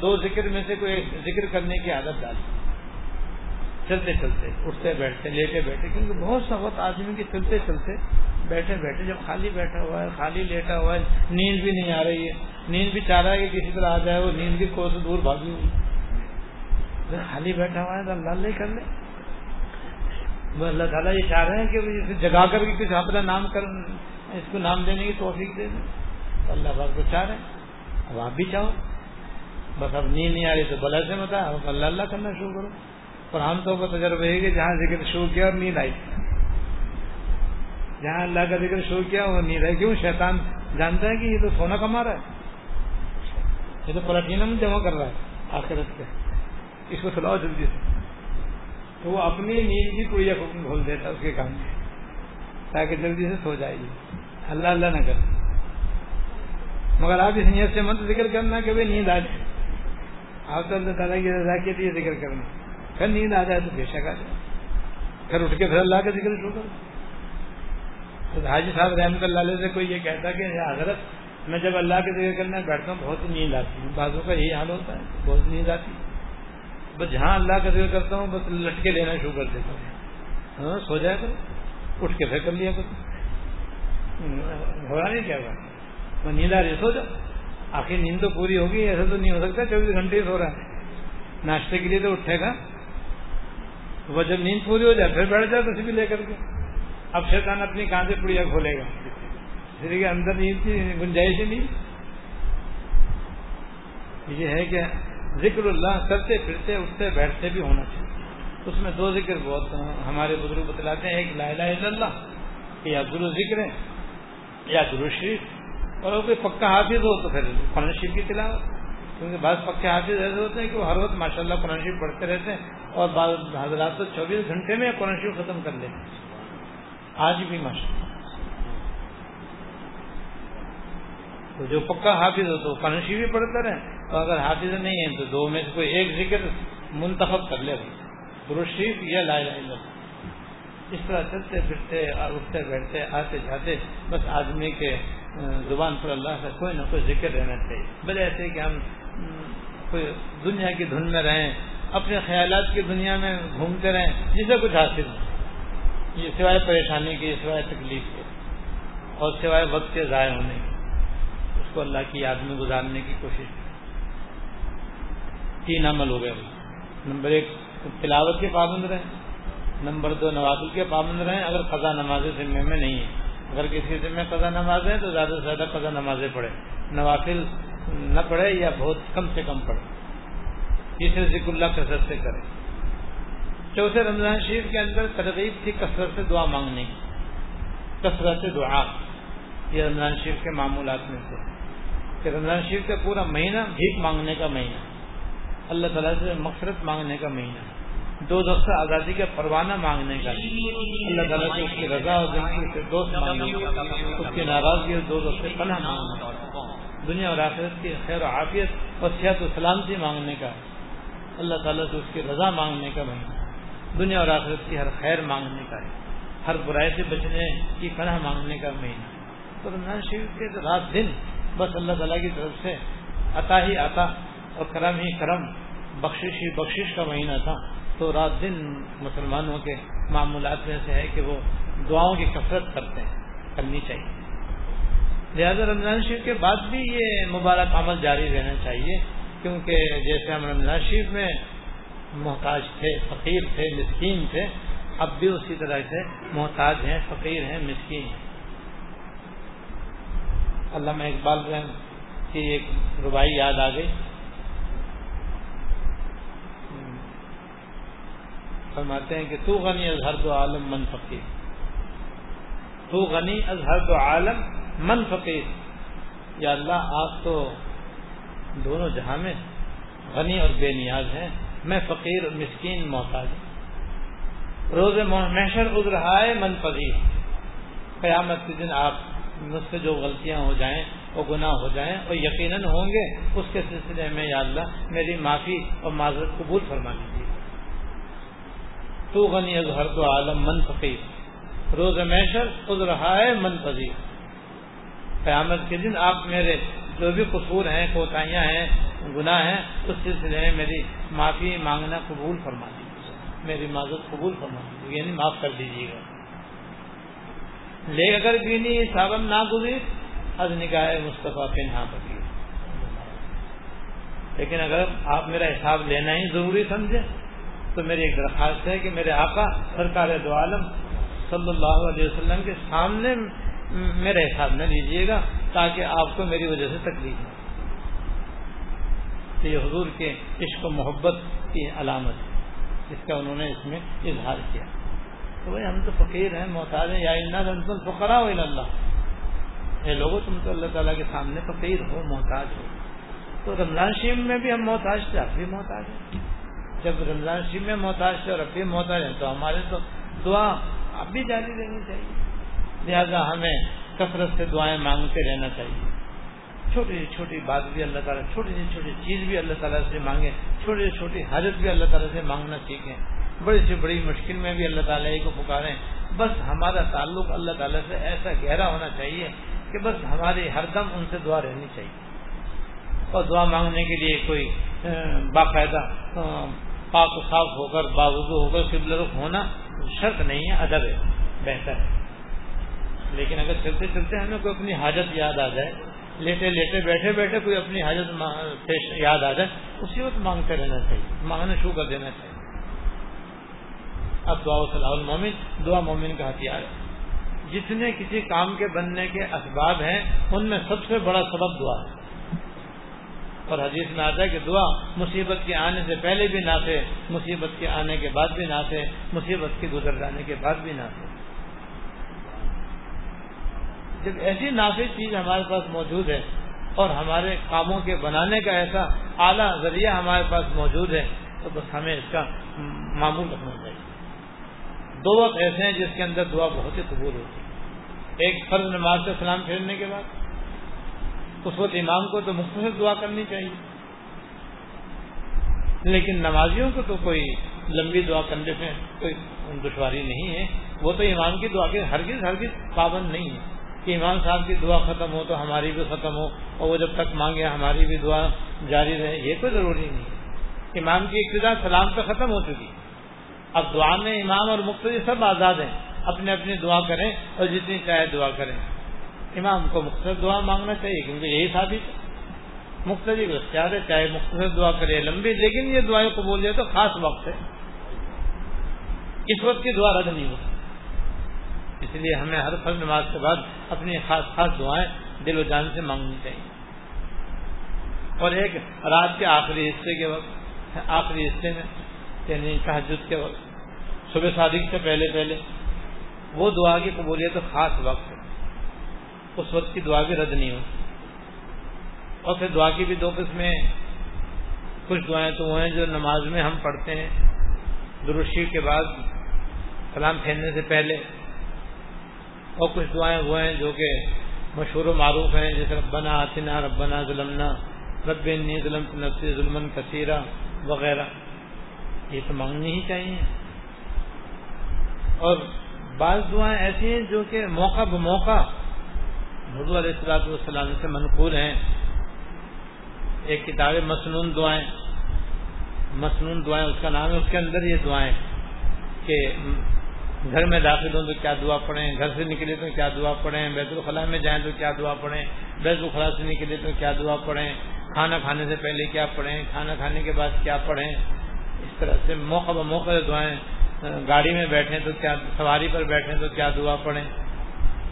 دو ذکر میں سے کوئی ذکر کرنے کی عادت ڈالیں چلتے چلتے، اٹھتے بیٹھتے، لیٹے بیٹھے کیونکہ بہت سا وقت آدمی کے چلتے چلتے بیٹھے بیٹھے، جب خالی بیٹھا ہوا ہے، خالی لیٹا ہوا ہے، نیند بھی نہیں آ رہی ہے۔ نیند بھی چاہ رہا ہے کہ کسی طرح آ جائے، وہ نیند بھی کو دور بھاگی ہوئی۔ خالی بیٹھا ہوا ہے تو اللہ نہیں کر لے۔ وہ اللہ تعالیٰ یہ چاہ رہے ہیں کہ اسے جگا کر کے کچھ اپنا نام کر اس کو نام دینے کی توفیق دے دیں۔ اللہ کو چاہ رہے ہیں۔ اب آپ بھی چاہو۔ بس اب نیند نہیں آ رہی تو بلا سے متا۔ اب اللہ اللہ کرنا شروع کرو۔ اور عام طور پر تجربہ ہے کہ جہاں ذکر شروع کیا اور نیند آئی۔ جہاں اللہ کا ذکر شروع کیا وہ نیند آئی۔ کیوں؟ شیطان جانتا ہے کہ یہ تو سونا کما رہا ہے۔ یہ تو پلاٹینم جمع کر رہا ہے آخرت پہ اس کو سلاؤ جلدی سے۔ تو وہ اپنی نیند کی کوئی حکم کھول دیتا اس کے کام میں، تاکہ جلدی سے سو جائے گی اللہ اللہ نہ کر مگر آپ اس نیت سے مت ذکر کرنا کہ بھائی نیند آ جائے۔ آپ تو اللہ تعالیٰ کی رضا کے لیے ذکر کرنا۔ پھر نیند آ جائے تو بے شک آ جائے۔ پھر اٹھ کے پھر اللہ کا ذکر شروع کرو۔ حاجی صاحب رحمۃ اللہ علیہ سے کوئی یہ کہتا کہ حضرت، میں جب اللہ کے ذکر کرنا بیٹھتا ہوں، بہت نیند آتی ہے۔ بازوں کا یہی حال ہوتا ہے، بہت نیند آتی ہے۔ بس جہاں اللہ کا ذکر کرتا ہوں، بس لٹکے لینا شروع کر دیتا ہوں۔ ہاں سو جائے کرو۔ اٹھ کے پھر کر لیا کرو۔ ہو رہا نہیں کیا بات؟ میں نیند آ رہی سو جاؤ۔ آخر نیند تو پوری ہوگی، ایسا تو نہیں ہو سکتا، چوبیس گھنٹے سو رہا ہے۔ ناشتے کے لیے تو اٹھے گا۔ وہ جب نیند پوری ہو جائے، پھر بیٹھ جائے تو بھی لے کر کے۔ اب شیطان اپنی کہاں سے پڑیا کھولے گا۔ اس لیے اندر نیند کی، گنجائش ہی نہیں۔ یہ ہے کہ ذکر اللہ کرتے پھرتے اٹھتے بیٹھتے بھی ہونا چاہیے۔ اس میں دو ذکر بہت ہمارے بزرگ بتلاتے ہیں ایک لا الہ الا اللہ یا گرو ذکر ہے یا گرو شریف۔ اور کوئی پکا حافظ ہو تو پھر قرآن شریف کی تلاوت۔ کیونکہ بعض پکے حافظ ایسے ہوتے ہیں کہ وہ ہر وقت ماشاء اللہ قرآن شریف پڑھتے رہتے ہیں اور بعض حضرات تو چوبیس گھنٹے میں قرآن شریف ختم کر لیتے ہیں۔ آج بھی ماشاء اللہ تو جو پکا حافظ ہو تو قرآن شریف بھی پڑھتا رہے۔ تو اگر حافظ نہیں ہے تو دو میں سے کوئی ایک ذکر منتخب کر لے شریف یا لا الہ الا اس طرح چلتے پھرتے اور اٹھتے بیٹھتے، آتے جاتے، بس آدمی کے زبان پر اللہ کا کوئی نہ کوئی ذکر رہنا چاہیے۔ بل ایسے کہ ہم کوئی دنیا کی دھن میں رہیں، اپنے خیالات کی دنیا میں گھومتے رہیں جسے کچھ حاصل ہو۔ یہ سوائے پریشانی کی سوائے تکلیف کے، اور سوائے وقت کے ضائع ہونے کی اس کو اللہ کی یاد میں گزارنے کی کوشش۔ کی تین عمل ہو گئے نمبر ایک، تلاوت کے پابند رہیں۔ نمبر دو نوازل کے پابند رہیں۔ اگر قضا نمازیں ذمے میں نہیں ہے اگر کسی ذمہ قضا نماز ہے تو زیادہ سے زیادہ قضا نمازیں پڑھے نوافل نہ پڑھے یا بہت کم سے کم پڑھے تیسرے ذکر اللہ کثرت سے کرے چوتھے، رمضان شریف کے اندر ترغیب تھی کثرت سے دعا مانگنے کی کثرت دعا۔ یہ رمضان شریف کے معمولات میں سے۔ کہ رمضان شریف کا پورا مہینہ بھیک مانگنے کا مہینہ۔ اللہ تعالیٰ سے مقصرت مانگنے کا مہینہ دو دوست آزادی کا پروانہ مانگنے کا۔ اللہ تعالیٰ سے اس کی رضا اور دوست مانگنے کا۔ اس کی ناراضگی اور دو دوست پناہ مانگنے کا۔ دنیا اور آخرت کی خیر و عافیت اور صحت و سلامتی مانگنے کا۔ اللہ تعالیٰ سے اس کی رضا مانگنے کا مہینہ دنیا اور آخرت کی ہر خیر مانگنے کا ہے۔ ہر برائی سے بچنے کی پناہ مانگنے کا مہینہ تو رمضان شریف کے رات دن بس اللہ تعالیٰ کی طرف سے عطا ہی عطا۔ اور کرم ہی کرم، بخشش ہی بخشش کا مہینہ تھا۔ تو رات دن مسلمانوں کے معمولات میں سے ہے کہ وہ دعاؤں کی کثرت کرتے ہیں، کرنی چاہیے۔ لہٰذا رمضان شریف کے بعد بھی یہ مبارک عمل جاری رہنا چاہیے، کیونکہ جیسے ہم رمضان شریف میں محتاج تھے، فقیر تھے، مسکین تھے، اب بھی اسی طرح سے محتاج ہیں، فقیر ہیں، مسکین ہیں۔ علامہ اقبال رحم کی ایک ربائی یاد آ گئی۔ فرماتے ہیں کہ تو غنی اظہر دو عالم من فقیر تو غنی اظہر دو عالم من فقیر یا اللہ، آپ تو دونوں جہاں میں غنی اور بے نیاز ہیں۔ میں فقیر اور مسکین محتاج ہوں۔ روز محشر ادرہائے من پذیر قیامت کے دن آپ مجھ سے جو غلطیاں ہو جائیں، وہ گناہ ہو جائیں اور یقیناً ہوں گے، اس کے سلسلے میں یا اللہ میری معافی اور معذرت قبول فرما تو غنی اظہر تو عالم من فقیر روز میشر خود رہا ہے من پذیر قیامت کے دن آپ میرے جو بھی قصور ہیں، کوتاہیاں ہیں، گناہ ہیں، اس سلسلے میں میری معافی مانگنا قبول فرما دیجیے۔ میری معذرت قبول فرما دیجیے یعنی معاف کر دیجیے گا۔ لے اگر بینی صابن نہ گزری، از نکاح مصطفیٰ پنہا بکیر لیکن اگر آپ میرا حساب لینا ہی ضروری سمجھے تو میری ایک درخواست ہے کہ میرے آقا سرکار دو عالم صلی اللہ علیہ وسلم کے سامنے میرا حساب نہ لیجیے گا تاکہ آپ کو میری وجہ سے تکلیف ہو۔ یہ حضور کے عشق و محبت کی علامت ہے، جس کا انہوں نے اس میں اظہار کیا۔ تو بھائی ہم تو فقیر ہیں، محتاج ہیں، یا فقرا ہو اللہ۔ یہ لوگوں تم تو اللہ تعالیٰ کے سامنے فقیر ہو، محتاج ہو۔ تو رمضان شریف میں بھی ہم محتاج تھے اب بھی محتاج ہیں۔ جب رمضان شریف میں محتاج تھے اور اب بھی محتاج ہیں، تو ہمارے تو دعا اب بھی جاری رہنی چاہیے۔ لہذا ہمیں کثرت سے دعائیں مانگتے رہنا چاہیے۔ چھوٹی سی چھوٹی بات بھی اللہ تعالیٰ، چھوٹی سی چھوٹی چیز بھی اللہ تعالیٰ سے مانگے، چھوٹی سی چھوٹی حاجت بھی اللہ تعالیٰ سے مانگنا سیکھیں۔ بڑی سے بڑی مشکل میں بھی اللہ تعالیٰ کو پکاریں۔ بس ہمارا تعلق اللہ تعالیٰ سے ایسا گہرا ہونا چاہیے کہ بس ہماری ہر دم ان سے دعا رہنی چاہیے۔ اور دعا مانگنے کے لیے کوئی باقاعدہ پاک و صاف ہو کر باوضو ہو کر قبل رخ ہونا شرط نہیں ہے، ادب ہے، بہتر ہے۔ لیکن اگر چلتے چلتے ہمیں کوئی اپنی حاجت یاد آ جائے، لیٹے لیٹے بیٹھے بیٹھے کوئی اپنی حاجت یاد آ جائے، اسی وقت مانگتے رہنا چاہیے، مانگنا شروع کر دینا چاہیے۔ اب دعا صلاح المومن دعا مومن کا ہتھیار ہے۔ جتنے کسی کام کے بننے کے اسباب ہیں، ان میں سب سے بڑا سبب دعا ہے۔ اور حدیث میں آتا ہے کہ دعا مصیبت کے آنے سے پہلے بھی نہ تھے، مصیبت کے آنے کے بعد بھی نہ تھے، مصیبت کے گزر جانے کے بعد بھی نہ تھے۔ جب ایسی نافذ چیز ہمارے پاس موجود ہے اور ہمارے کاموں کے بنانے کا ایسا اعلیٰ ذریعہ ہمارے پاس موجود ہے، تو بس ہمیں اس کا معمول رکھنا چاہیے۔ دو وقت ایسے ہیں جس کے اندر دعا بہت ہی قبول ہوتی ہے۔ ایک فرض نماز سے سلام پھیرنے کے بعد اس وقت امام کو تو مختصر دعا کرنی چاہیے۔ لیکن نمازیوں کو تو کوئی لمبی دعا کرنے سے کوئی دشواری نہیں ہے۔ وہ تو امام کی دعا کے ہرگز ہرگز پابند نہیں ہے۔ کہ امام صاحب کی دعا ختم ہو تو ہماری بھی ختم ہو اور وہ جب تک مانگے ہماری بھی دعا جاری رہے، یہ کوئی ضروری نہیں ہے۔ امام کی ابتدا سلام پہ ختم ہو چکی۔ اب دعا میں امام اور مختلف سب آزاد ہیں۔ اپنے اپنی دعا کریں اور جتنی چاہے دعا کریں۔ امام کو مختصر دعا مانگنا چاہیے، کیونکہ یہی ثابت ہے۔ مختلف اختیار ہے، چاہے مختصر دعا کرے لمبی، لیکن یہ دعائیں قبول دے تو خاص وقت ہے۔ اس وقت کی دعا رد نہیں ہوتی۔ اس لیے ہمیں ہر فرض نماز کے بعد اپنی خاص خاص دعائیں دل و جان سے مانگنی چاہیے۔ اور ایک رات کے آخری حصے کے وقت، آخری حصے میں یعنی تحجد کے وقت، صبح صادق سے پہلے پہلے، وہ دعا کی قبولیت خاص وقت ہے۔ اس وقت کی دعا بھی رد نہیں ہوتی۔ اور پھر دعا کی بھی دو قسمیں کچھ دعائیں تو وہ ہیں جو نماز میں ہم پڑھتے ہیں۔ درشی کے بعد سلام پھیرنے سے پہلے۔ اور کچھ دعائیں وہ ہیں جو کہ مشہور و معروف ہیں، جیسے ربنا آتنا، ربنا ظلمنا، رب ظلم نفسی ظلم کثیرہ وغیرہ۔ یہ تو مانگنی ہی چاہیے۔ اور بعض دعائیں ایسی ہیں جو کہ موقع بموقع حضور علیہ السلاط والسلام سے منقول ہیں۔ ایک کتاب مصنون دعائیں۔ مصنون دعائیں، اس کا نام ہے، اس کے اندر یہ دعائیں کہ گھر میں داخل ہوں تو کیا دعا پڑھیں، گھر سے نکلے تو کیا دعا پڑھیں، بیت الخلاء میں جائیں تو کیا دعا پڑھیں، بیت الخلاء سے نکلے تو کیا دعا پڑھیں، کھانا کھانے سے پہلے کیا پڑھیں، کھانا کھانے کے بعد کیا پڑھیں۔ اس طرح سے موقع موقع دعائیں، گاڑی میں بیٹھیں تو کیا، سواری پر بیٹھیں تو کیا دعا پڑھیں۔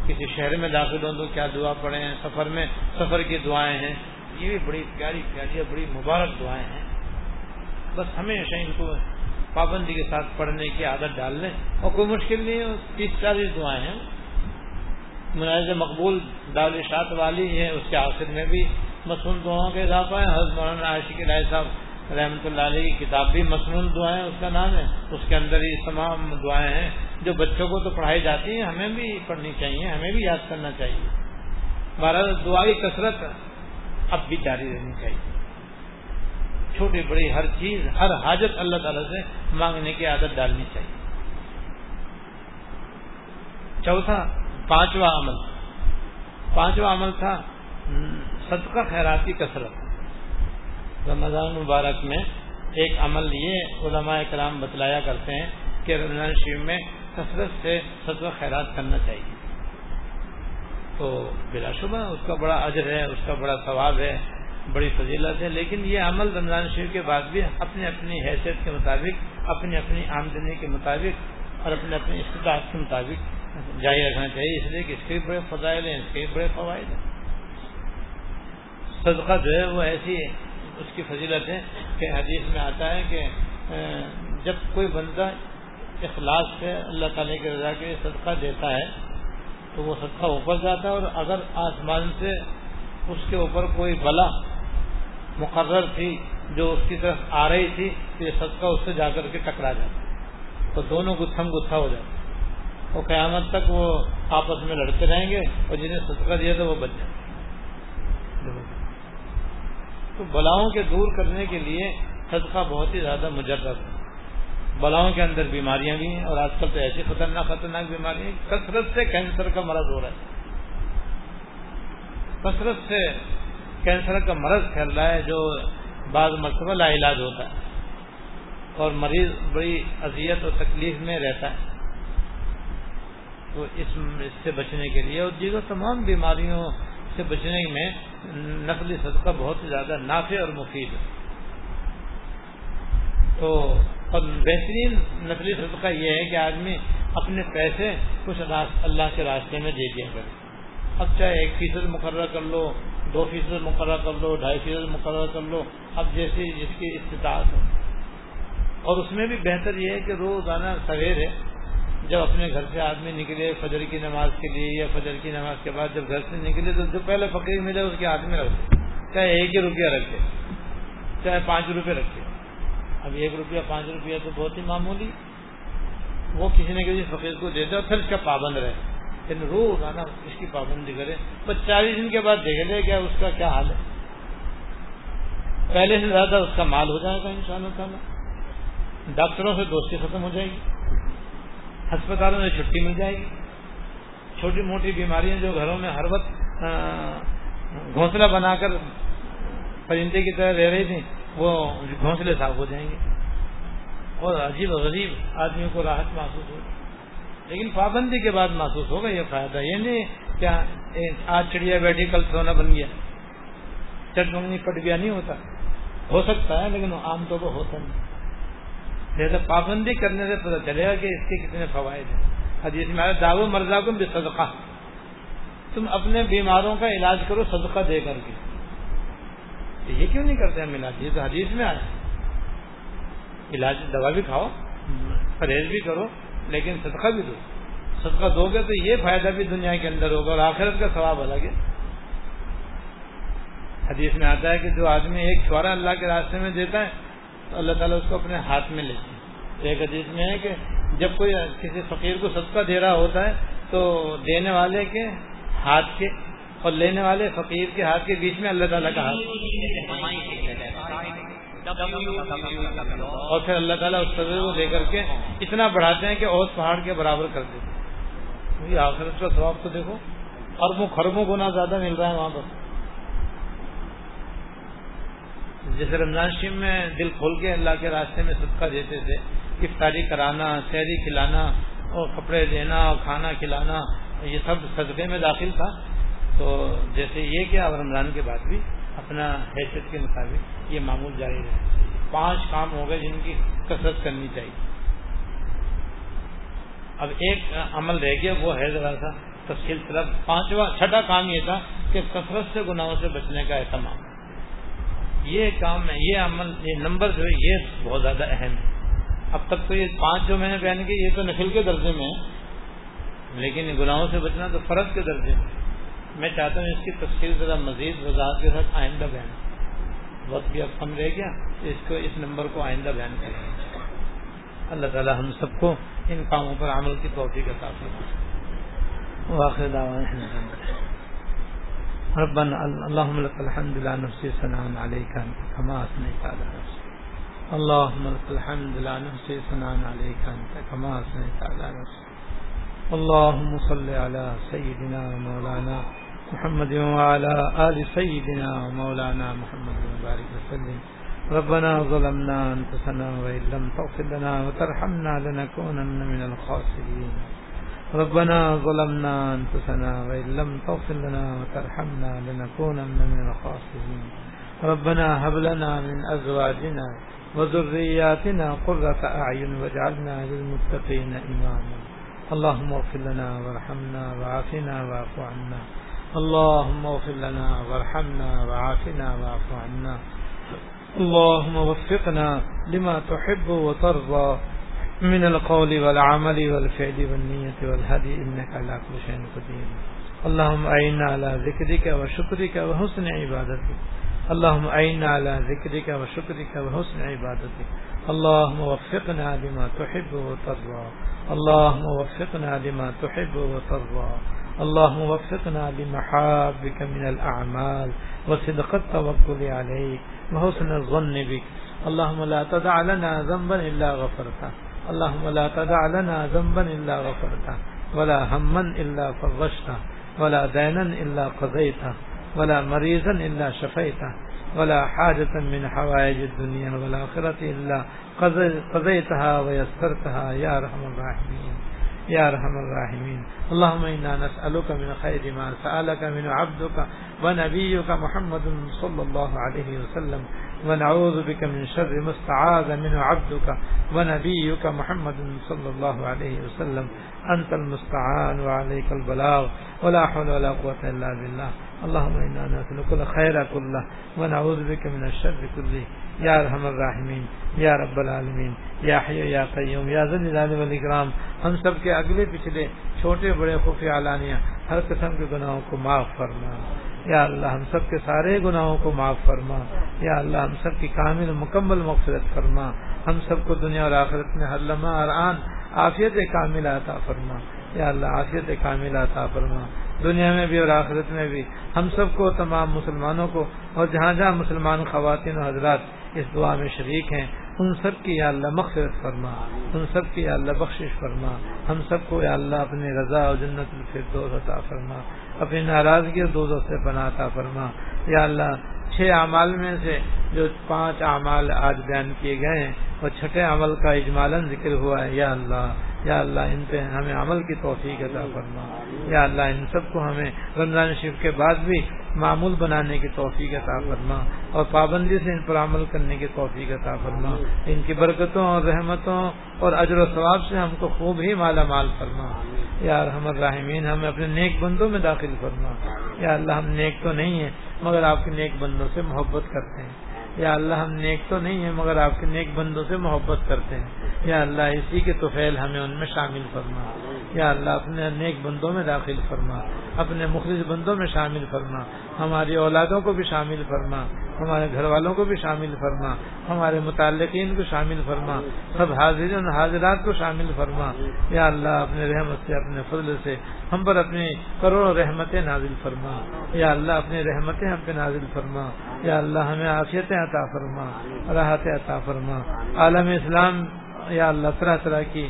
کسی شہر میں داخل ہوں تو کیا دعا پڑھیں، سفر میں سفر کی دعائیں ہیں۔ یہ بھی بڑی پیاری پیاری اور بڑی مبارک دعائیں ہیں۔ بس ہمیشہ ان کو پابندی کے ساتھ پڑھنے کی عادت ڈال لیں۔ اور کوئی مشکل نہیں ہے، تیس چالیس دعائیں ہیں۔ مناظ مقبول، دال شاط والی ہے اس کے آخر میں بھی مصنون دعاؤں کا اضافہ ہے حضرت مولانا عاشق رائے صاحب رحمۃ اللہ علیہ کی کتاب بھی مصنون دعائیں، اس کا نام ہے۔ اس کے اندر یہ تمام دعائیں ہیں۔ جو بچوں کو تو پڑھائی جاتی ہیں، ہمیں بھی پڑھنی چاہیے، ہمیں بھی یاد کرنا چاہیے۔ بہرحال دعائی کثرت اب بھی جاری رہنی چاہیے۔ چھوٹی بڑی ہر چیز، ہر حاجت اللہ تعالی سے مانگنے کی عادت ڈالنی چاہیے۔ چوتھا، پانچواں عمل۔ پانچواں عمل تھا، صدقہ خیرات کی کثرت۔ رمضان مبارک میں ایک عمل یہ علماء کرام بتلایا کرتے ہیں کہ رمضان شریف میں کثرت سے صدقہ خیرات کرنا چاہیے۔ تو بلا شبہ اس کا بڑا اجر ہے، اس کا بڑا ثواب ہے، بڑی فضیلت ہے، لیکن یہ عمل رمضان شریف کے بعد بھی اپنی اپنی حیثیت کے مطابق، اپنی اپنی آمدنی کے مطابق اور اپنے اپنی استطاعت کے مطابق جاری رکھنا چاہیے، اس لیے کہ اس کے بڑے فضائل ہیں، اس کے بڑے فوائد ہیں۔ صدقہ جو ہے وہ ایسی اس کی فضیلت ہے کہ حدیث میں آتا ہے کہ جب کوئی بندہ اخلاص سے اللہ تعالی کے رضا کے صدقہ دیتا ہے، تو وہ صدقہ اوپر جاتا ہے اور اگر آسمان سے اس کے اوپر کوئی بلا مقرر تھی، جو اس کی طرف آ رہی تھی، تو یہ صدقہ اس سے جا کر کے ٹکرا جاتا تو دونوں گتھم گتھا ہو جاتا وہ قیامت تک وہ آپس میں لڑتے رہیں گے اور جنہیں صدقہ دیا تھا وہ بچ جائیں تو بلاؤں کے دور کرنے کے لیے صدقہ بہت ہی زیادہ مجرد ہے۔ بلاؤں کے اندر بیماریاں بھی ہیں اور آج کل تو ایسی خطرناک خطرناک بیماریاں کثرت سے کینسر کا مرض ہو رہا ہے۔ کثرت سے کینسر کا مرض پھیل رہا ہے جو بعض مرتبہ لا علاج ہوتا ہے اور مریض بڑی اذیت اور تکلیف میں رہتا ہے۔ تو اس سے بچنے کے لیے اور دیگر تمام بیماریوں سے بچنے میں نقلی صدقہ بہت زیادہ نافع اور مفید ہے۔ تو اور بہترین نقلی صدقہ یہ ہے کہ آدمی اپنے پیسے کچھ اللہ کے راستے میں دے دیا کرے۔ اب چاہے ایک فیصد مقرر کر لو، دو فیصد مقرر کر لو، ڈھائی فیصد مقرر کر لو، اب جیسی جس کی استطاعت ہو۔ اور اس میں بھی بہتر یہ ہے کہ روزانہ سویرے جب اپنے گھر سے آدمی نکلے فجر کی نماز کے لیے یا فجر کی نماز کے بعد جب گھر سے نکلے تو جو پہلے فقیر ملے اس کے ہاتھ میں رکھتے چاہے ایک ہی روپیہ رکھے، چاہے پانچ روپے رکھے۔ اب ایک روپیہ، پانچ روپیہ تو بہت ہی معمولی۔ وہ کسی نہ کسی فقیر کو دے دے اور پھر اس کا پابند رہے۔ لیکن روزانہ اس کی پابندی کرے۔ بس چالیس دن کے بعد دیکھ لے کیا اس کا کیا حال ہے۔ پہلے سے زیادہ اس کا مال ہو جائے گا ان شاء اللہ تعالیٰ۔ ڈاکٹروں سے دوستی ختم ہو جائے گی۔ ہسپتالوں میں چھٹی مل جائے گی۔ چھوٹی موٹی بیماریاں جو گھروں میں ہر وقت گھونسلہ بنا کر پرندے کی طرح رہ رہی تھیں وہ گھونسلے صاف ہو جائیں گے۔ اور عجیب و غریب آدمیوں کو راحت محسوس ہوگی۔ لیکن پابندی کے بعد محسوس ہوگا یہ فائدہ۔ یہ نہیں کیا آج چڑیا بیٹھی، کل سونا بن گیا۔ چٹ منگنی پٹ گیا نہیں ہوتا۔ ہو سکتا ہے، لیکن عام طور پر ہوتا نہیں۔ جیسے پابندی کرنے سے پتہ چلے گا کہ اس کے کتنے فوائد ہیں۔ حدیث میں داو مرزا کو بھی صدقہ تم اپنے بیماروں کا علاج کرو، صدقہ دے کر کے۔ یہ کیوں نہیں کرتے ہم علاج جی؟ یہ تو حدیث میں آیا۔ علاج دوا بھی کھاؤ، پرہیز بھی کرو، لیکن صدقہ بھی دو۔ صدقہ دو گے تو یہ فائدہ بھی دنیا کے اندر ہوگا اور آخرت کا ثواب الگ ہے۔ حدیث میں آتا ہے کہ جو آدمی ایک چھوارا اللہ کے راستے میں دیتا ہے، تو اللہ تعالیٰ اس کو اپنے ہاتھ میں لیتے ہیں۔ ایک حدیث میں ہے کہ جب کوئی کسی فقیر کو صدقہ دے رہا ہوتا ہے، تو دینے والے کے ہاتھ کے اور لینے والے فقیر کے ہاتھ کے بیچ میں اللہ تعالیٰ کا ہاتھ۔ اور پھر اللہ تعالیٰ اس سزے کو دے کر کے اتنا بڑھاتے ہیں کہ اوس پہاڑ کے برابر کر دیتے ہیں۔ آخرت کا ثواب تو دیکھو، اربوں خربوں گنا زیادہ مل رہا ہے وہاں پر۔ جیسے رمضان شریف میں دل کھول کے اللہ کے راستے میں صدقہ دیتے تھے، افطاری کرانا، سیری کھلانا، اور کپڑے دینا، اور کھانا کھلانا، یہ سب صدقے میں داخل تھا۔ تو جیسے یہ کہ اب رمضان کے بعد بھی اپنا حیثیت کے مطابق یہ معمول جاری رہے۔ پانچ کام ہو گئے جن کی کثرت کرنی چاہیے۔ اب ایک عمل رہ گیا، وہ ہے ذرا سا تفصیل طرف پانچواں، چھٹا کام یہ تھا کہ کثرت سے گناہوں سے بچنے کا اہتمام۔ یہ کام ہے، یہ عمل، یہ نمبر جو ہے، یہ بہت زیادہ اہم ہے۔ اب تک تو یہ پانچ جو میں نے بیان کی، یہ تو نفل کے درجے میں ہے، لیکن گناہوں سے بچنا تو فرض کے درجے میں۔ میں چاہتا ہوں اس کی تفصیل ذرا مزید وضاحت کے ساتھ آئندہ بیان وقت بھی اب کم رہ گیا، اس کو، اس نمبر کو آئندہ بیان کریں۔ اللہ تعالی ہم سب کو ان کاموں پر عمل کی توفیق کا کافی واخر ربنا اللهم لك الحمد لا نفسي ثناء عليك انت كما اثنيت على نفسك اللهم لك الحمد لا نفسي ثناء عليك انت كما اثنيت على نفسك اللهم صل على سيدنا مولانا محمد وعلى آل سيدنا ومولانا محمد وبارك وسلم. ربنا ظلمنا أنفسنا وإن لم تغفر لنا وترحمنا لنكونن من الخاسرين. ربنا ظلمنا أنفسنا وإن لم تغفر لنا وترحمنا لنكونن من الخاسرين. ربنا هب لنا من أزواجنا وذرياتنا قرة أعين واجعلنا للمتقين إماما. اللهم اغفر لنا وارحمنا وعافنا واعف عنا. اللهم اغفر لنا وارحمنا وعافنا واعف عنا. اللهم وفقنا لما تحب وترضى. من القول والعمل والفعل والنية والهدي إنك على كل شيء قدير. اللهم أعنا على ذكرك وشكرك وحسن عبادتك. اللهم أعنا على ذكرك وشكرك وحسن عبادتك. اللهم وفقنا لما تحب وترضى. اللهم وفقنا لما تحب وترضى. اللهم وفقنا لمحابك من الأعمال وصدق التوكل عليك وحسن الظن بك. اللهم لا تدع لنا ذنبا إلا غفرته. اللهم لا تدع لنا ذنبا إلا غفرته. ولا هما إلا فرجته. ولا دينا إلا قضيته. ولا مريضا إلا شفيته. ولا حاجة من حوائج الدنيا والآخرة إلا قضيتها ويسرتها يا رحم الراحمين. يا رحم الراحمين. اللهم إنا نسألك من خير ما سألك من عبدك ونبيك محمد صلى الله عليه وسلم. ونعوذ بك من شر ما استعاذ منه عبدك ونبيك محمد صلى الله عليه وسلم. أنت المستعان وعليك البلاغ. ولا حول ولا قوة إلا بالله. اللهم إنا نسألك الخير كله ونعوذ بك من الشر كله. یا رحم الراحمین یا رب العالمین یا حی یا قیوم یا ذل جلال والاکرام ہم سب کے اگلے پچھلے چھوٹے بڑے خفی علانیہ ہر قسم کے گناہوں کو معاف فرما۔ یا اللہ ہم سب کے سارے گناہوں کو معاف فرما۔ یا اللہ ہم سب کی کامل مکمل مغفرت فرما۔ ہم سب کو دنیا اور آخرت میں ہر لمحہ اور آن عافیت کامل عطا فرما۔ یا اللہ عافیت کامل عطا فرما۔ دنیا میں بھی اور آخرت میں بھی۔ ہم سب کو، تمام مسلمانوں کو اور جہاں جہاں مسلمان خواتین و حضرات اس دعا میں شریک ہیں، ان سب کی یا اللہ مغفرت فرما۔ ان سب کی یا اللہ بخشش فرما۔ ہم سب کو یا اللہ اپنے رضا اور جنت الفردوس عطا فرما۔ اپنی ناراضگی اور دو سے پناہ عطا فرما۔ یا اللہ، چھ اعمال میں سے جو پانچ اعمال آج بیان کیے گئے ہیں وہ چھٹے عمل کا اجمالن ذکر ہوا ہے۔ یا اللہ یا اللہ ان پہ ہمیں عمل کی توفیق عطا فرما۔ یا اللہ ان سب کو ہمیں رمضان شریف کے بعد بھی معمول بنانے کی توفیق عطا فرما اور پابندی سے ان پر عمل کرنے کی توفیق عطا فرما۔ ان کی برکتوں اور رحمتوں اور اجر و ثواب سے ہم کو خوب ہی مالا مال فرما۔ یا رحمت الرحمین ہمیں اپنے نیک بندوں میں داخل فرما۔ یا اللہ ہم نیک تو نہیں ہیں، مگر آپ کے نیک بندوں سے محبت کرتے ہیں۔ یا اللہ ہم نیک تو نہیں ہیں، مگر آپ کے نیک بندوں سے محبت کرتے ہیں۔ یا اللہ اسی کے توفیل ہمیں ان میں شامل فرما۔ یا اللہ اپنے نیک بندوں میں داخل فرما۔ اپنے مخلص بندوں میں شامل فرما۔ ہماری اولادوں کو بھی شامل فرما۔ ہمارے گھر والوں کو بھی شامل فرما، ہمارے متعلقین کو شامل فرما، سب حاضرین حاضرات کو شامل فرما۔ یا اللہ، اپنے رحمت سے، اپنے فضل سے ہم پر اپنی کروڑوں رحمتیں نازل فرما۔ یا اللہ، اپنی رحمتیں ہم پہ نازل فرما۔ یا اللہ، ہمیں عافیتیں عطا فرما راحت عطا فرما۔ عالم اسلام، یا اللہ، طرح طرح کی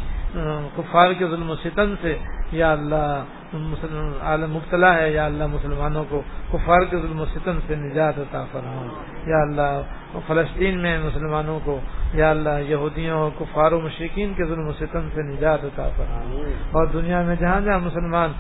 کفار کے ظلم و ستم سے یا اللہ عالم مبتلا ہے، یا اللہ مسلمانوں کو کفار کے ظلم و ستم سے نجات عطا فرما یا اللہ فلسطین میں مسلمانوں کو یا اللہ یہودیوں اور کفار و مشرقین کے ظلم و ستم سے نجات عطا فرما۔ اور دنیا میں جہاں جہاں مسلمان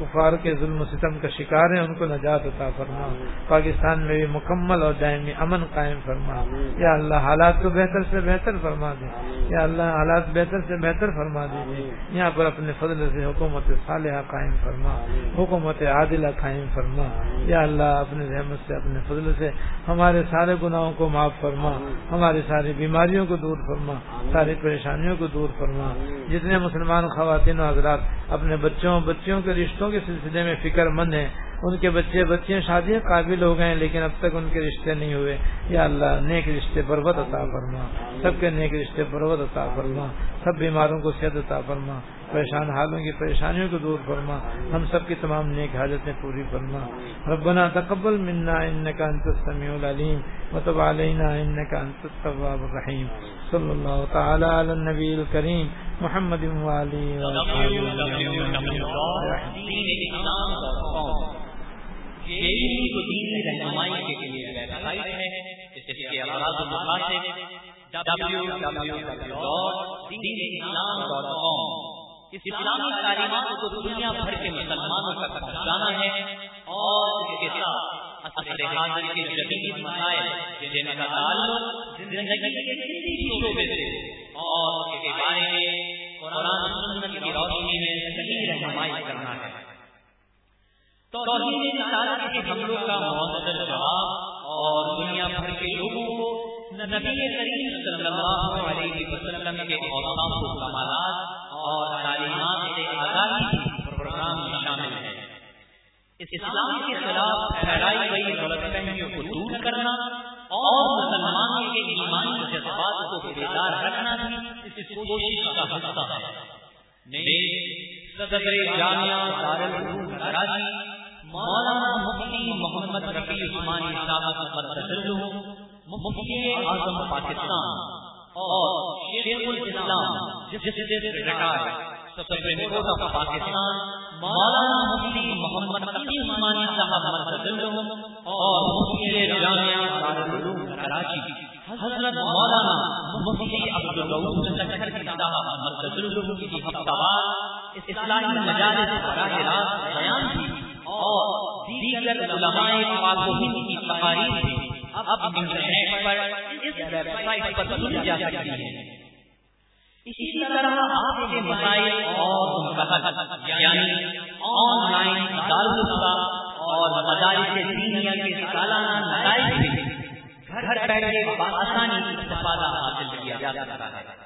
کفار کے ظلم و ستم کا شکار ہیں ان کو نجات عطا فرما۔ پاکستان میں بھی مکمل اور دائمی امن قائم فرما۔ یا اللہ حالات کو بہتر سے بہتر فرما دے۔ یا اللہ حالات بہتر سے بہتر فرما دیجیے یہاں پر اپنے فضل سے حکومت صالحہ قائم فرما۔ حکومت عادلہ قائم فرما۔ یا اللہ اپنے رحمت سے اپنے فضل سے ہمارے سارے گناہوں کو معاف فرما ہماری ساری بیماریوں کو دور فرما ساری پریشانیوں کو دور فرما۔ جتنے مسلمان خواتین و حضرات اپنے بچوں بچیوں کے رشتوں کے سلسلے میں فکر مند ہیں ان کے بچے بچیاں شادیاں قابل ہو گئے لیکن اب تک ان کے رشتے نہیں ہوئے۔ یا اللہ، نیک رشتے بربت عطا فرما۔ سب کے نیک رشتے بربت عطا فرما۔ سب بیماروں کو صحت عطا فرما۔ پریشان حالوں کی پریشانیوں کو دور فرما۔ ہم سب کی تمام نیک حاجتیں پوری فرما۔ ربنا تقبل منا انك انت السميع العليم وتب علينا انك انت التواب الرحيم صلى الله تعالى على النبي الكريم محمد وعلي www.dinislam.com اسلامی تعلیمات کو دنیا بھر کے مسلمانوں تک پہنچانا ہے اور اس کے ساتھ اثر حاضر کے جدید مسائل، جن کا تعلق زندگی کے کسی بھی شعبے سے اور اس کے بارے میں قرآن سنت کی روشنی میں صحیح رہنمائی کرنا ہے۔ توحید رسالت کے حملوں کا مؤثر جواب اور دنیا بھر کے لوگوں کو نبی کریم صلی اللہ علیہ وسلم کے اوصاف و کمالات اور تعلیمات سے آگاہی پروگرام میں شامل ہے اسلام کے خلاف پھیلائی گئی غلط فہمیوں کو دور کرنا اور مسلمانوں کے ایمانی جذبات کو بیدار رکھنا بھی اس کوشش کا حصہ ہے۔ صدر جامعہ دارالعلوم کراچی مولانا مفتی محمد رفیع عثمانی صاحب مفتی اعظم پاکستان اور شیخ الاسلام جس سے retire Supreme Court of Pakistan, مولانا مفتی محمد تقی عثمانی صاحب مرکز اور مفتی جامعہ دارالعلوم کراچی، حضرت مولانا مفتی عبد الرؤوف صاحب مرکز کی ہفتہ وار اسلامی مجالس براہ راست بیان کی۔ اور دیگر علماء پاک کی تقاریر بھی اب انٹرنیٹ پر اس ویب سائٹ پر سنی جا سکتی ہے اسی طرح آپ کے مسائل اور یعنی آن لائن دارالفا اور مدارس دینیا کے سالانہ نتائج سے گھر بیٹھے آسانی استفادہ حاصل کیا جا سکتا ہے۔